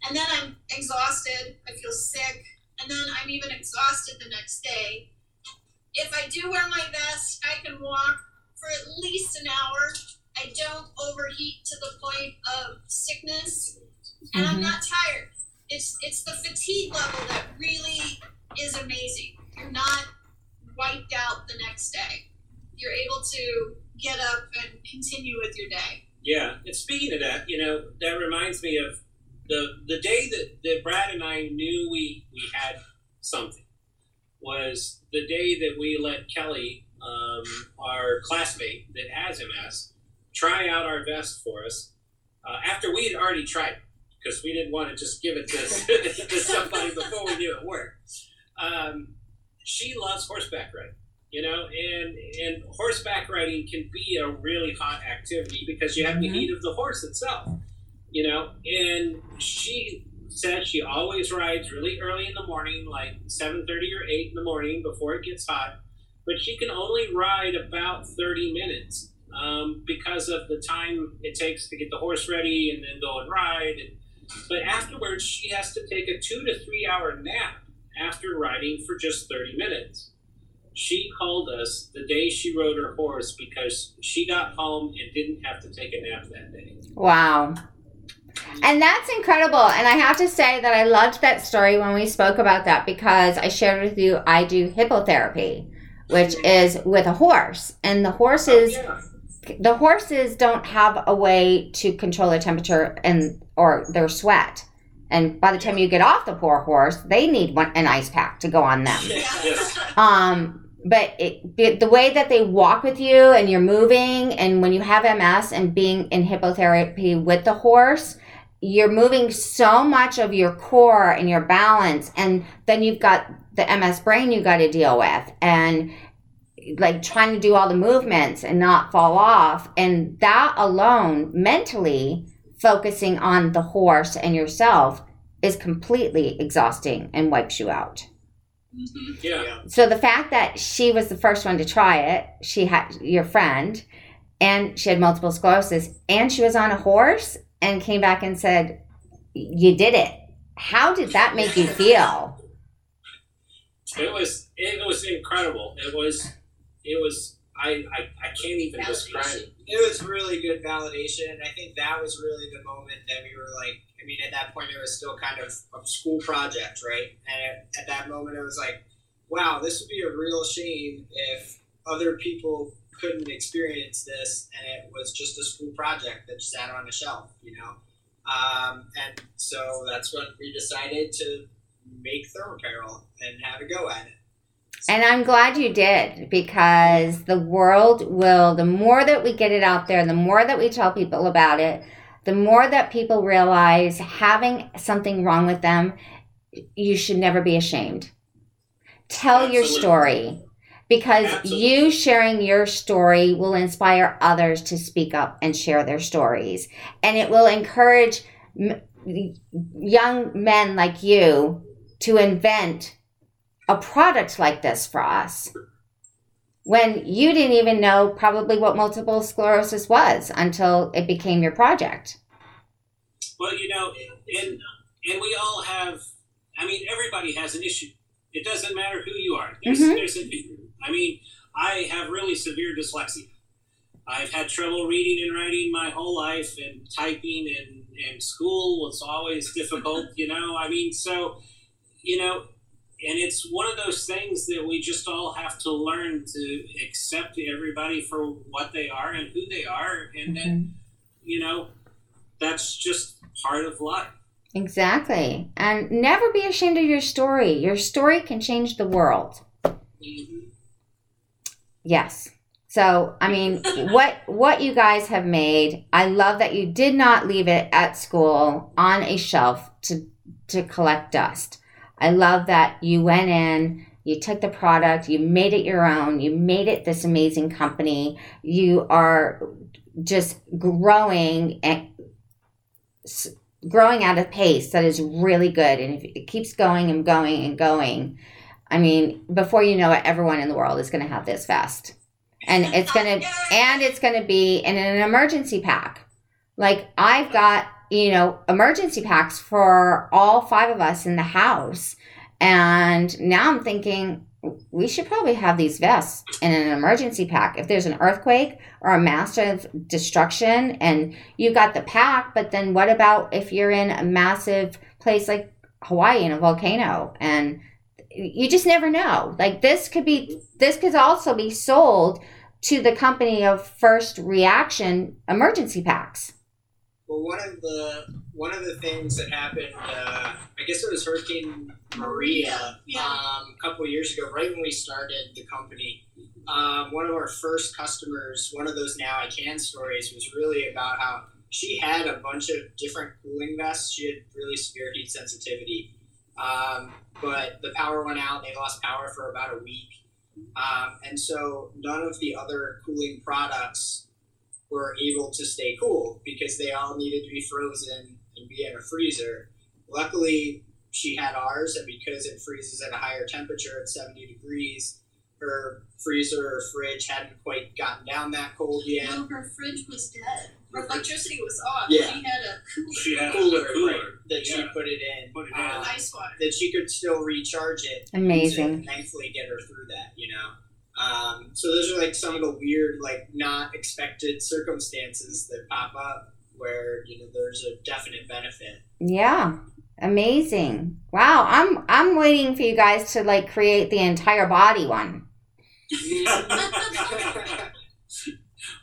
And then I'm exhausted. I feel sick, and then I'm even exhausted the next day. If I do wear my vest, I can walk for at least an hour. I don't overheat to the point of sickness, and I'm Mhm. not tired. It's it's the fatigue level that really is amazing. You're not wiped out the next day. You're able to get up and continue with your day. Yeah, and speaking of that, you know, that reminds me of the the day that, that Brad and I knew we, we had something was the day that we let Kelly, um, our classmate that has MS, try out our vest for us uh, after we had already tried it because we didn't want to just give it to, to somebody before we knew it worked. Um, she loves horseback riding you know and and horseback riding can be a really hot activity because you have the Mhm. heat of the horse itself you know and she said she always rides really early in the morning like 7.30 or 8 in the morning before it gets hot but she can only ride about 30 minutes um, because of the time it takes to get the horse ready and then go and ride but afterwards she has to take a two to three hour nap after riding for just 30 minutes she called us the day she rode her horse because she got home and didn't have to take a nap that day. Wow. And that's incredible. And I have to say that I loved that story when we spoke about that because I shared with you I do hippotherapy, which is with a horse. And the horses yeah. the horses don't have a way to control their temperature and or their sweat. And by the time you get off the poor horse, they need one, an ice pack to go on them. Yes. Um, but it, the way that they walk with you and you're moving, and when you have MS and being in hippotherapy with the horse, you're moving so much of your core and your balance, and then you've got the MS brain you got to deal with, and like trying to do all the movements and not fall off, and that alone, mentally focusing on the horse and yourself, is completely exhausting and wipes you out. Mhm. Yeah. So the fact that she was the first one to try it, she had your friend, and she had multiple sclerosis, and she was on a horse and came back and said, "You did it." How did that make you feel? It was it was incredible. It was it was I I, I can't even describe it. It was really good validation. I think that was really the moment that we were like, I mean, at that point, it was still kind of a school project, right? And at, at that moment, it was like, wow, this would be a real shame if other people couldn't experience this and it was just a school project that sat on a shelf, you know? Um, and so that's when we decided to make Thermapparel and have a go at it. And I'm glad you did because the world will, the more that we get it out there, the more that we tell people about it, the more that people realize having something wrong with them, you should never be ashamed. Tell your story because Absolutely. you sharing your story will inspire others to speak up and share their stories. And it will encourage m- young men like you to invent a product like this for us when you didn't even know probably what multiple sclerosis was until it became your project. Well, you know, and and we all have. I mean, everybody has an issue. It doesn't matter who you are. There's, Mhm. there's a, I mean, I have really severe dyslexia. I've had trouble reading and writing my whole life, and typing and, and school was always difficult. You know, I mean, so you know, and it's one of those things that we just all have to learn to accept everybody for what they are and who they are, and then you know, that's just part of life. Exactly. And never be ashamed of your story. Your story can change the world. Mhm. Yes. So, I mean, what what you guys have made, I love that you did not leave it at school on a shelf to to collect dust. I love that you went in, you took the product, you made it your own, you made it this amazing company. You are just growing and growing at a pace that is really good and if it keeps going and going and going. I mean before you know it everyone in the world is going to have this vest and it's going to and it's going to be in an emergency pack. Like i've got you know emergency packs for all five of us in the house And now I'm thinking we should probably have these vests in an emergency pack. If there's an earthquake or a massive destruction and you got the pack, but then what about if you're in a massive place like Hawaii in a volcano and you just never know. Like this could be this could also be sold to the company of first reaction emergency packs. Well, one of the one of the things that happened, uh, I guess it was Hurricane Maria, Yeah. um, a couple of years ago, right when we started the company. Um, one of our first customers, one of those now I can stories, was really about how she had a bunch of different cooling vests. She had really severe heat sensitivity, um, but the power went out. They lost power for about a week, um, and so none of the other cooling products were able to stay cool because they all needed to be frozen and be in a freezer. Luckily, she had ours, and because it freezes at a higher temperature at 70 degrees, her freezer or fridge hadn't quite gotten down that cold yet. No, her fridge was dead. Her electricity was off. Yeah. She had a cooler, She had Cooler, a cooler. right, that she put it in. Put it in. um, ice water. that she could still recharge it. Amazing. and thankfully, get her through that. You know. Um, so those are like some of the weird, like not expected circumstances that pop up where you know there's a definite benefit. Yeah. Amazing. Wow. I'm I'm waiting for you guys to like create the entire body one.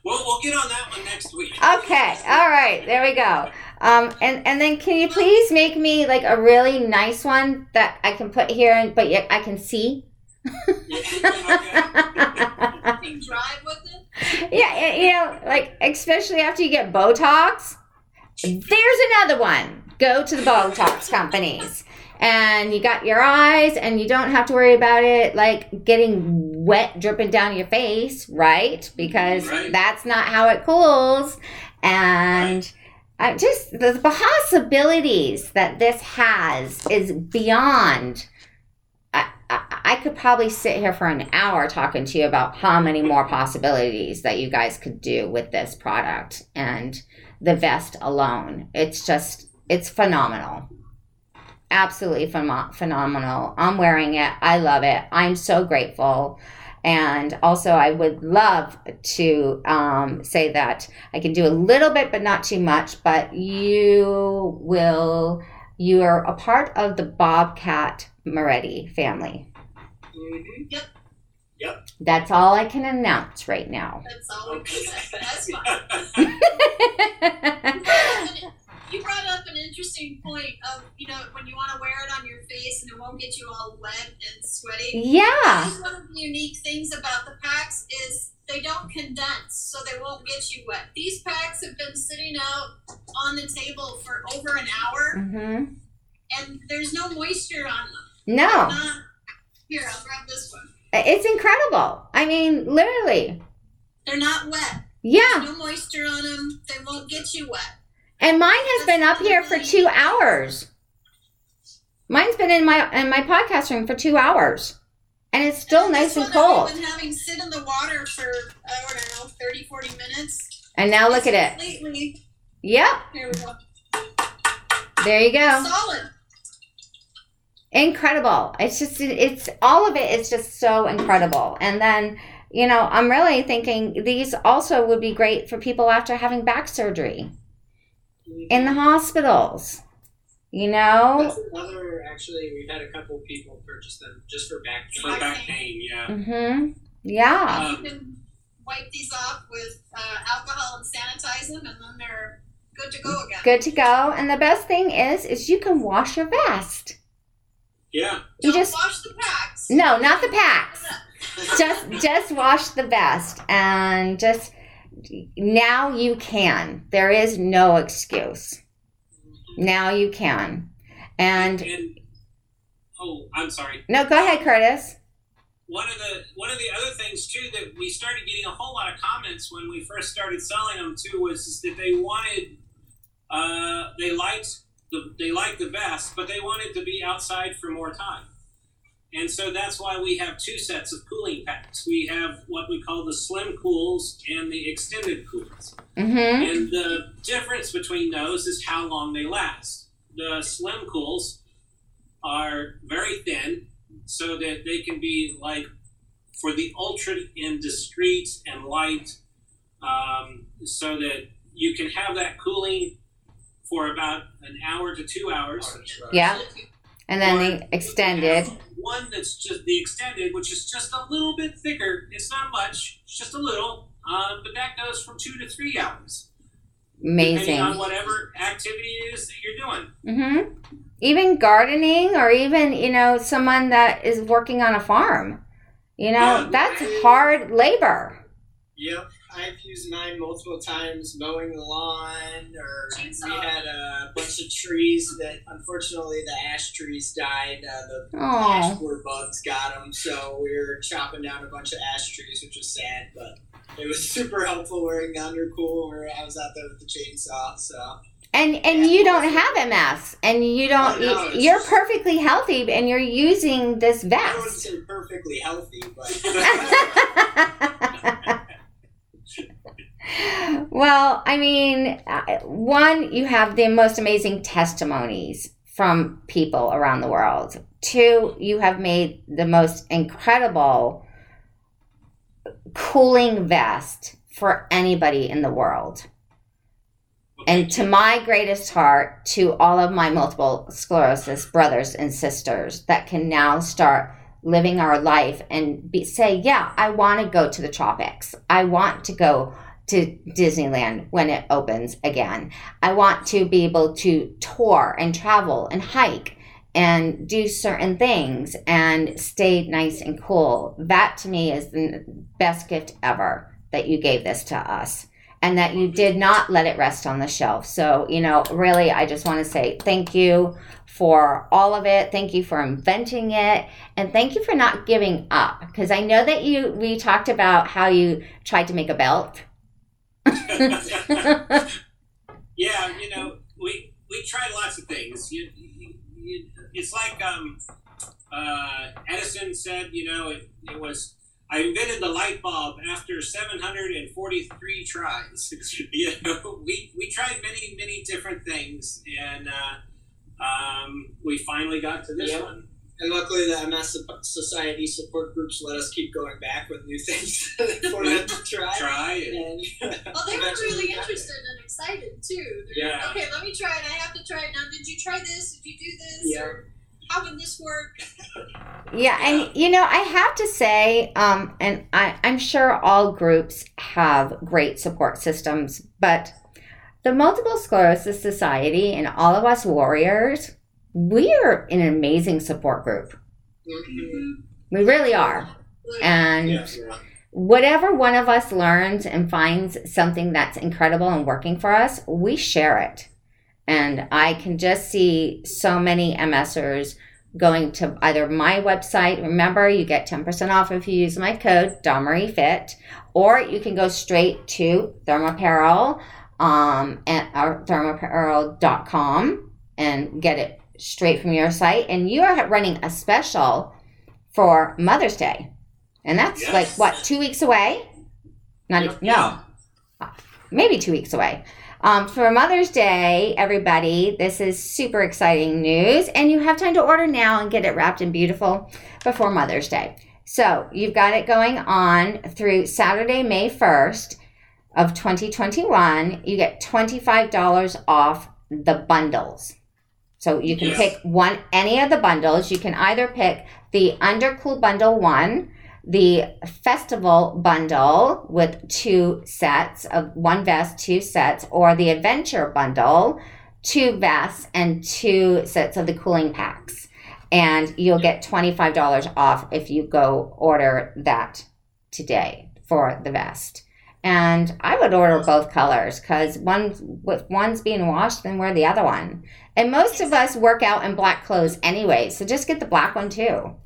Well, we'll get on that one next week. Okay. All right. There we go. Um, and and then can you please make me like a really nice one that I can put here, and but yet I can see. Drive with it. yeah, you know, like especially after you get Botox. There's another one. Go to the Botox companies. And you got your eyes, and you don't have to worry about it like getting wet dripping down your face, right? Because Right. that's not how it cools. And I just the possibilities that this has is beyond. I, could probably sit here for an hour talking to you about how many more possibilities that you guys could do with this product and the vest alone. It's just, it's phenomenal. Absolutely phenom- phenomenal. I'm wearing it. I love it. I'm so grateful. And also, I would love to um, say that I can do a little bit, but not too much. But you will, you are a part of the Bobcat Moretti family. Mm-hmm. That's all I can announce right now. That's all we can say. That's fine. You brought up an interesting point of, you know, when you want to wear it on your face and it won't get you all wet and sweaty. Yeah. one of the unique things about the packs is they don't condense, so they won't get you wet. These packs have been sitting out on the table for over an hour, hmm and there's no moisture on them. No, Not, here, I'll grab this one. it's incredible. I mean, literally. They're not wet. Yeah, No moisture on them. They won't get you wet. and mine has been up here for two hours. Mine's been in my in my podcast room for two hours, and it's still And nice and cold. I've been having sit in the water for I don't know 30, 40 minutes. And now look at it. Completely. Yep, Here we go. there you go. Solid. Incredible it's just it's all of it is just so incredible and then you know i'm really thinking these also would be great for people after having back surgery in the hospitals you know That's another. Actually, we've had a couple people purchase them just for back For pain. back pain, yeah. mm-hmm yeah you can wipe these off with uh, alcohol and sanitize them, and then they're good to go again. good to go and the best thing is is you can wash your vest Yeah. you Don't just wash the packs. no not the packs just just wash the vest and just now you can there is no excuse now you can and And oh, I'm sorry. no go ahead curtis One of the one of the other things too that we started getting a whole lot of comments when we first started selling them too was that they wanted uh, they liked the they liked the best, but they wanted to be outside for more time. And so that's why we have two sets of cooling packs. We have what we call the slim cools and the extended cools. mm-hmm And the difference between those is how long they last. The slim cools are very thin so that they can be like for the ultra indiscreet and light um, so that you can have that cooling for about an hour to two hours. Yeah. And then Or the extended. One that's just the extended, which is just a little bit thicker. It's not much, it's just a little. Um, but that goes from two to three hours, depending Amazing. on whatever activity it is that you're doing. Mm-hmm. Even gardening, or even you know someone that is working on a farm. You know Yeah. that's hard labor. Yep, I've used mine multiple times mowing the lawn, or Chainsaw. we had a bunch of trees that unfortunately the ash trees died. Uh, the ash Oh, borer bugs got them, so we were chopping down a bunch of ash trees, which was sad, but it was super helpful wearing the undercool where I was out there with the chainsaw. So and and you don't have MS, and you don't. Oh, no, you- just- perfectly healthy, and you're using this vest. I wouldn't say perfectly healthy, but well, I mean, one, you have the most amazing testimonies from people around the world. Two, you have made the most incredible cooling vest for anybody in the world. And to my greatest heart, to all of my multiple sclerosis brothers and sisters that can now start living our life and be, say, yeah, I want to go to the tropics. I want to go to Disneyland when it opens again. I want to be able to tour and travel and hike and do certain things and stay nice and cool. That to me is the best gift ever that you gave this to us and that you did not let it rest on the shelf. So, you know, really, I just want to say thank you for all of it. Thank you for inventing it. And thank you for not giving up. Because I know that you, we talked about how you tried to make a belt. yeah, you know, we we tried lots of things. You, you, you, it's like um, uh, Edison said, you know, it, it was. I invented the light bulb after 743 tries. you know, we, we tried many, many different things, and uh, um, we finally got to this Yep. one. and luckily the MS Society support groups let us keep going back with new things for them to try. Try and And Well, they were really we got interested and excited too. They're Yeah. like, okay, let me try it. I have to try it now. Did you try this? Did you do this? Yeah. Or how would this work? Yeah, and you know, I have to say, um, and I, I'm sure all groups have great support systems, but the Multiple Sclerosis Society and all of us warriors, we are an amazing support group. Mm-hmm. We really are. And Yes. whatever one of us learns and finds something that's incredible and working for us, we share it. And I can just see so many MSers going to either my website. Remember, you get 10% off if you use my code DOMRIFIT, or you can go straight to Thermapparel um, at our thermapparel.com and get it straight from your site. And you are running a special for Mother's Day. And that's Yes. like what, two weeks away? Not Yep. no, maybe two weeks away. Um, for Mother's Day, everybody, this is super exciting news, and you have time to order now and get it wrapped and beautiful before Mother's Day. So you've got it going on through Saturday, May 1st of 2021. You get $25 off the bundles. So you can Yes. pick one, any of the bundles. You can either pick the Undercool Bundle 1, the Festival Bundle with two sets of one vest, two sets, or the Adventure Bundle, two vests, and two sets of the cooling packs. And you'll get $25 off if you go order that today for the vest. And I would order both colors because one, if one's being washed, then wear the other one. And most of us work out in black clothes anyway, so just get the black one too.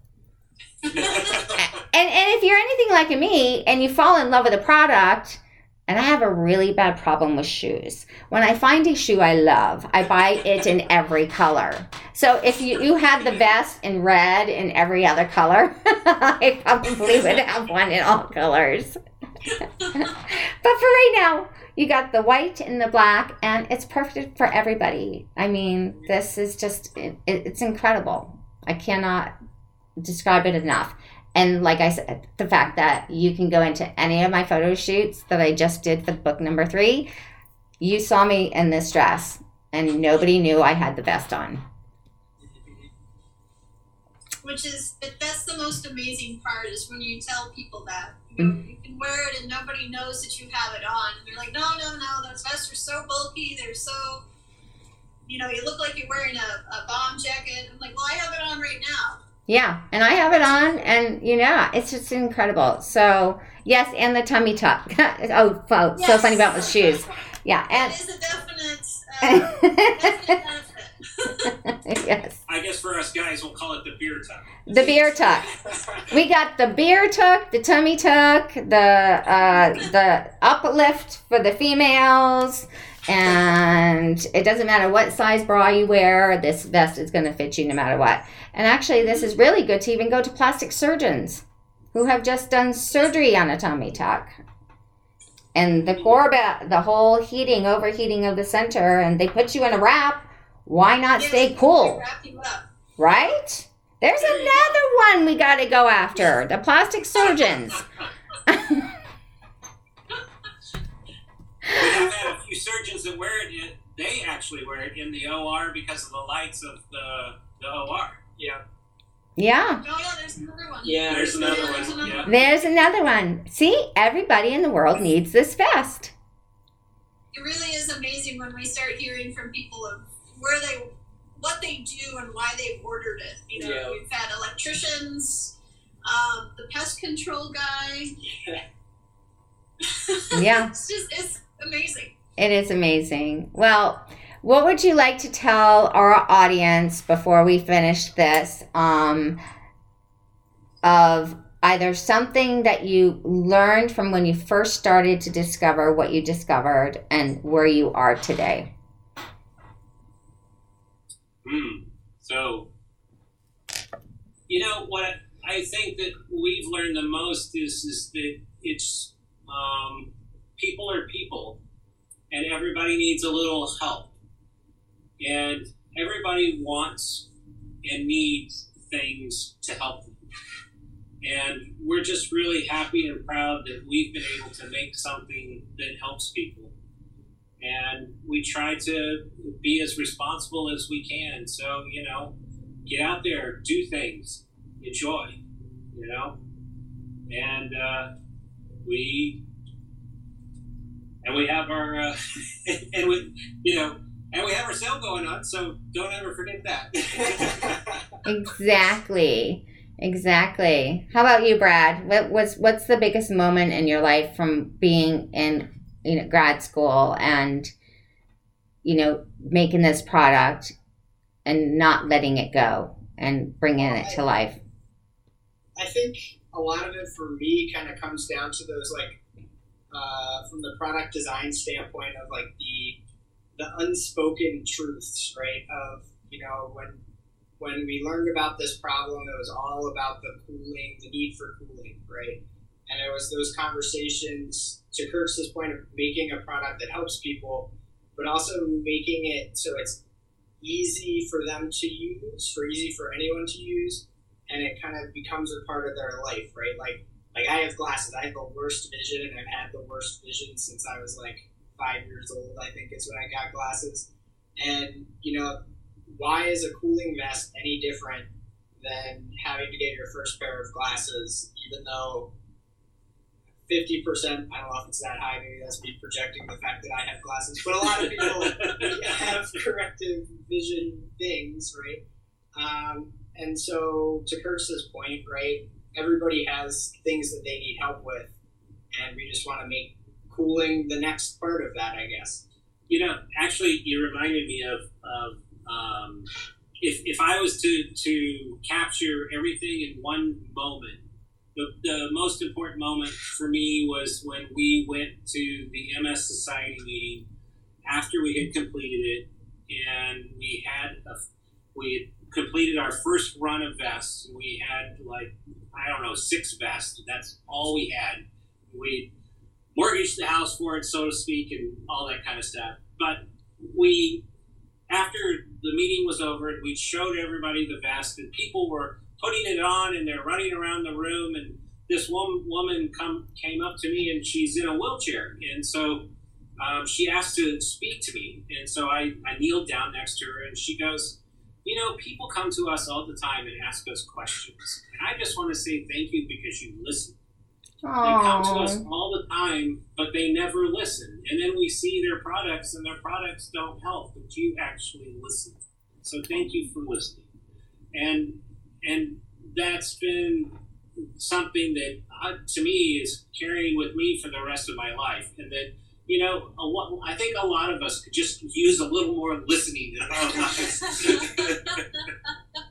And and if you're anything like me and you fall in love with a product, and I have a really bad problem with shoes. When I find a shoe I love, I buy it in every color. So if you, you had the vest in red and every other color, I probably would have one in all colors. but for right now, you got the white and the black, and it's perfect for everybody. I mean, this is just, it, it's incredible. I cannot describe it enough. And like I said, the fact that you can go into any of my photo shoots that I just did for book number three, you saw me in this dress and nobody knew I had the vest on. Which is that's the most amazing part is when you tell people that you, know, Mm. you can wear it and nobody knows that you have it on. And they're like, no, no, no, those vests are so bulky. They're so, you know, you look like you're wearing a, a bomb jacket. I'm like, well, I have it on right now. Yeah, and I have it on, and you know, it's just incredible. So yes, and the tummy tuck. oh, oh so Yes. funny about the shoes. Yeah, and it is a definite, uh, definite yes, I guess for us guys, we'll call it the beer tuck. the beer tuck. We got the beer tuck, the tummy tuck, the uh, the uplift for the females, and it doesn't matter what size bra you wear. This vest is going to fit you no matter what. And actually, this is really good to even go to plastic surgeons who have just done surgery on a tummy tuck. And the core, ba- the whole heating, overheating of the center, and they put you in a wrap. Why not Yes, stay cool? Wrap you up. Right? There's another one we got to go after the plastic surgeons. We have had a few surgeons that wear it. In, they actually wear it in the OR because of the lights of the the OR. Yeah. Yeah, Oh yeah, there's another one. Yeah. There's another Yeah, there's one. Yeah. there's another one. See, everybody in the world needs this vest. It really is amazing when we start hearing from people of where they, what they do and why they've ordered it. You know, Yeah. we've had electricians, um, the pest control guy. Yeah, It's just it's amazing. it is amazing. Well, what would you like to tell our audience before we finish this? Um, of either something that you learned from when you first started to discover what you discovered and where you are today. Hmm. So, you know what I think that we've learned the most is is that it's um, people are people, and everybody needs a little help, and everybody wants and needs things to help them. And we're just really happy and proud that we've been able to make something that helps people and we try to be as responsible as we can. So you know, get out there, do things, enjoy, you know, and uh, we and we have our uh, and we you know and we have our sale going on. So don't ever forget that. Exactly. Exactly. How about you, Brad? What was what's the biggest moment in your life from being in you know grad school and you know making this product and not letting it go and bringing it to life? I think a lot of it for me kind of comes down to those like uh, from the product design standpoint of like the the unspoken truths, right? Of you know when when we learned about this problem, it was all about the cooling, the need for cooling, right? And it was those conversations to Curtis' point of making a product that helps people, but also making it so it's easy for them to use, for easy for anyone to use, and it kind of becomes a part of their life, right? Like like I have glasses. I have the worst vision, and I've had the worst vision since I was like five years old. I think is when I got glasses, and you know, why is a cooling vest any different than having to get your first pair of glasses, even though. Fifty percent. I don't know if it's that high. Maybe that's me projecting the fact that I have glasses, but a lot of people have corrective vision things, right? Um, and so, to Curtis' point, right, everybody has things that they need help with, and we just want to make cooling the next part of that, I guess. You know, actually, you reminded me of, of um, if, if I was to, to capture everything in one moment, the, the most important moment for me was when we went to the MS Society meeting after we had completed it, and we had a, we had completed our first run of vests. We had like I don't know six vests. That's all we had. We mortgaged the house for it, so to speak, and all that kind of stuff. But we after the meeting was over, we showed everybody the vest, and people were putting it on, and they're running around the room, and this one woman come came up to me, and she's in a wheelchair, and so um, she asked to speak to me, and so I, I kneeled down next to her, and she goes, "You know, people come to us all the time and ask us questions, and I just want to say thank you because you listen." They come to us all the time, but they never listen. And then we see their products, and their products don't help, but you actually listen. So thank you for listening. And and that's been something that uh, to me is carrying with me for the rest of my life. And that you know, a lo- I think a lot of us could just use a little more listening in our lives.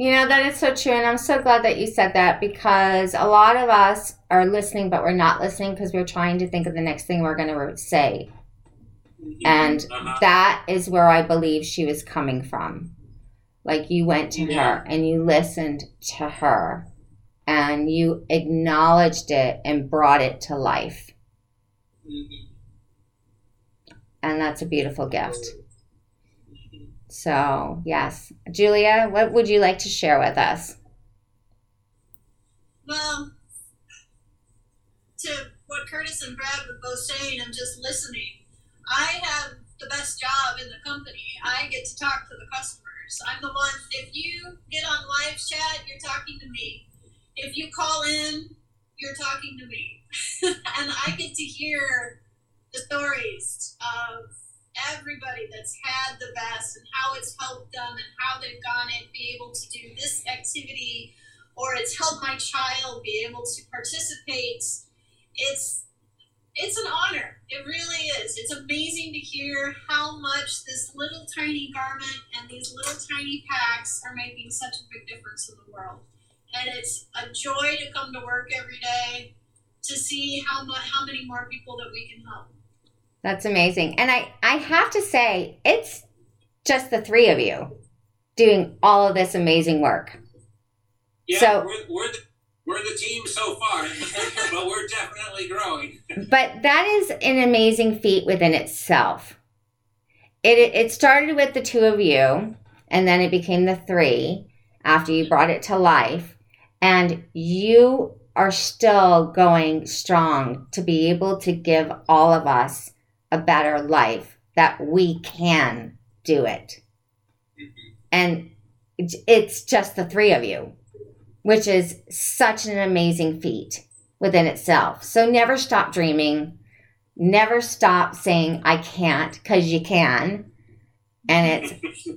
You know, that is so true. And I'm so glad that you said that because a lot of us are listening, but we're not listening because we're trying to think of the next thing we're going to say. And Uh-huh. that is where I believe she was coming from. Like you went to Yeah. her and you listened to her and you acknowledged it and brought it to life. Mhm. And that's a beautiful gift. So, yes. Julia, what would you like to share with us? Well, to what Curtis and Brad were both saying, I'm just listening. I have the best job in the company. I get to talk to the customers. I'm the one, if you get on live chat, you're talking to me. If you call in, you're talking to me. and I get to hear the stories of everybody that's had the best and how it's helped them and how they've gone and be able to do this activity or it's helped my child be able to participate. It's it's an honor. It really is. It's amazing to hear how much this little tiny garment and these little tiny packs are making such a big difference in the world. And it's a joy to come to work every day to see how much how many more people that we can help. That's amazing. And I, I have to say, it's just the three of you doing all of this amazing work. Yeah, So- we're, we're, the, we're the team so far, but we're definitely growing. But that is an amazing feat within itself. It, it started with the two of you, and then it became the three after you brought it to life. And you are still going strong to be able to give all of us a better life, that we can do it. And it's- just the three of you, which is such an amazing feat within itself. So never stop dreaming. Never stop saying, I can't, because you can. And it's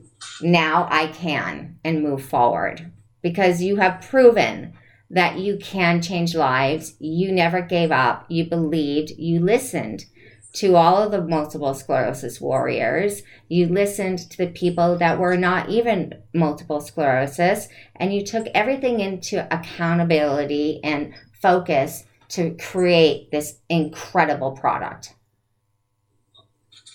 now I can and move forward because you have proven that you can change lives. You never gave up. You believed. You listened to all of the multiple sclerosis warriors. You listened to the people that were not even multiple sclerosis, and you took everything into accountability and focus to create this incredible product.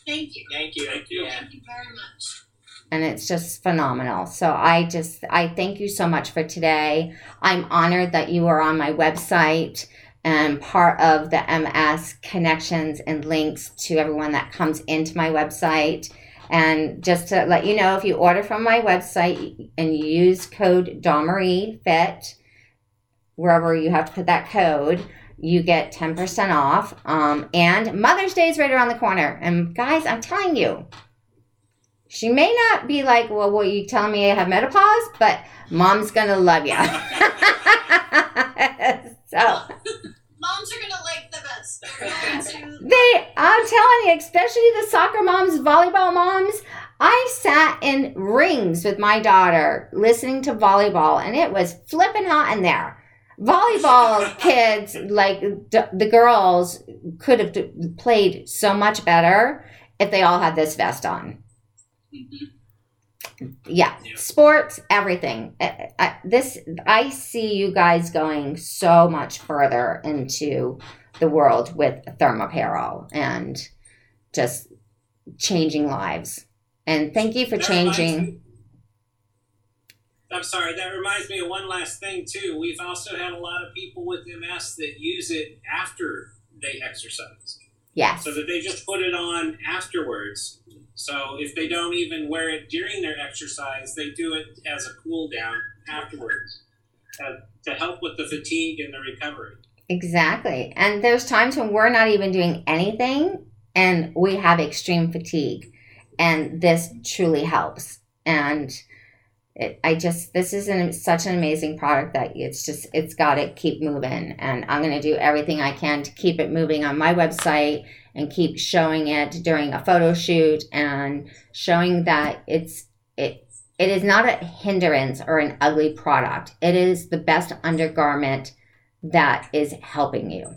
Thank you. Thank you. Thank you. Thank you very much. and it's just phenomenal. So I just I thank you so much for today. I'm honored that you are on my website and part of the MS connections and links to everyone that comes into my website. And just to let you know, if you order from my website and use code Dawn Marie Fit, wherever you have to put that code, you get 10% off. Um, and Mother's Day is right around the corner. And guys, I'm telling you, she may not be like, well, what you telling me I have menopause, but mom's gonna love you. so Moms are gonna like the best. They're going to they, I'm telling you, especially the soccer moms, volleyball moms. I sat in rings with my daughter listening to volleyball, and it was flipping hot in there. Volleyball kids, like d- the girls, could have d- played so much better if they all had this vest on. yeah, Yeah. sports everything I, I, this i see you guys going so much further into the world with Thermapparel and just changing lives and thank you for That changing me- I'm sorry, that reminds me of one last thing, too. We've also had a lot of people with MS that use it after they exercise. yes So that they just put it on afterwards. So if they don't even wear it during their exercise, they do it as a cool down afterwards uh, to help with the fatigue and the recovery. Exactly. And there's times when we're not even doing anything and we have extreme fatigue. And this truly helps. And it, I just, this is an, such an amazing product that it's just, it's got to keep moving. And I'm going to do everything I can to keep it moving on my website and keep showing it during a photo shoot and showing that it's, it, it is not a hindrance or an ugly product. It is the best undergarment that is helping you.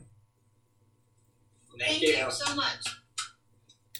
Thank, Thank you. you so much.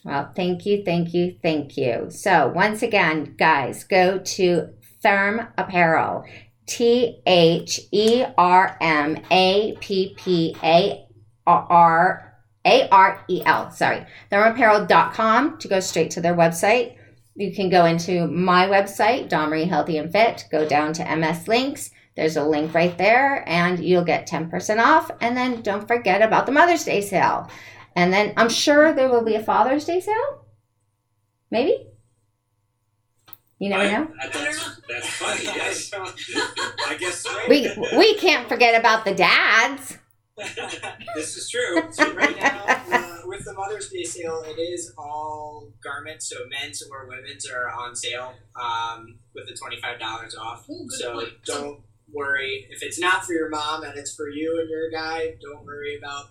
Well, thank you, thank you, thank you. So, once again, guys, go to Therm Apparel, T H E R M A P P A R A R E L, sorry, thermapparel.com to go straight to their website. You can go into my website, Dawn Marie Healthy and Fit, go down to MS Links. There's a link right there, and you'll get 10% off. And then don't forget about the Mother's Day sale. And then I'm sure there will be a Father's Day sale. Maybe. You never I- know. I- that's, that's funny. Yes. I guess so. We we can't forget about the dads. This is true. So right now, uh, with the Mother's Day sale, it is all garments, so men's or women's are on sale um, with the twenty five dollars off. Ooh, So point. don't worry if it's not for your mom and it's for you and your guy. Don't worry about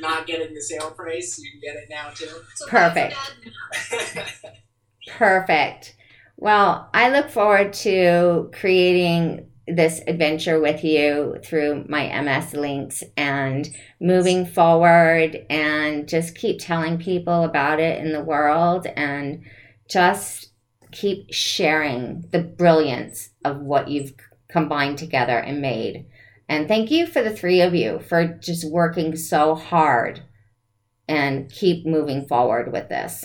not getting the sale price. You can get it now too. So Perfect. that's bad now. Perfect. Well, I look forward to creating this adventure with you through my MS links and moving forward and just keep telling people about it in the world and just keep sharing the brilliance of what you've combined together and made. And thank you for the three of you for just working so hard and keep moving forward with this.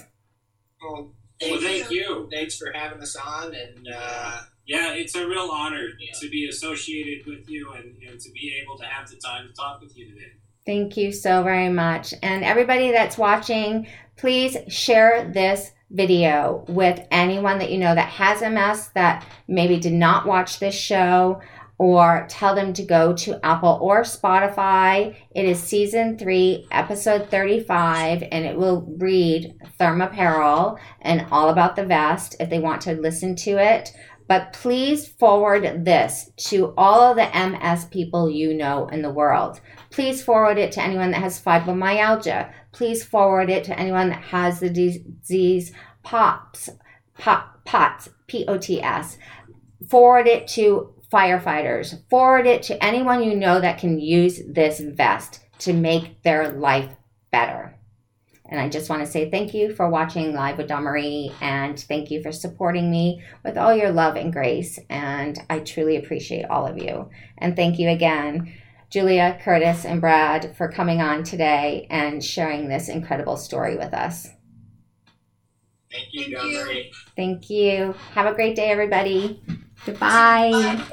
well, Well, thank you. Thanks for having us on, and uh, Yeah, it's a real honor Yeah. to be associated with you and, and to be able to have the time to talk with you today. Thank you so very much. And everybody that's watching, please share this video with anyone that you know that has MS that maybe did not watch this show or tell them to go to Apple or Spotify. It is season three, episode 35, and it will read Thermapparel and all about the vest if they want to listen to it. But please forward this to all of the MS people you know in the world. Please forward it to anyone that has fibromyalgia. Please forward it to anyone that has the disease POTS, POT, POTS, P O T S. Forward it to firefighters. Forward it to anyone you know that can use this vest to make their life better. And I just want to say thank you for watching Live with Marie and thank you for supporting me with all your love and grace. And I truly appreciate all of you. And thank you again, Julia, Curtis, and Brad, for coming on today and sharing this incredible story with us. thank you, Thank you. Thank you. Have a great day, everybody. Goodbye. Bye.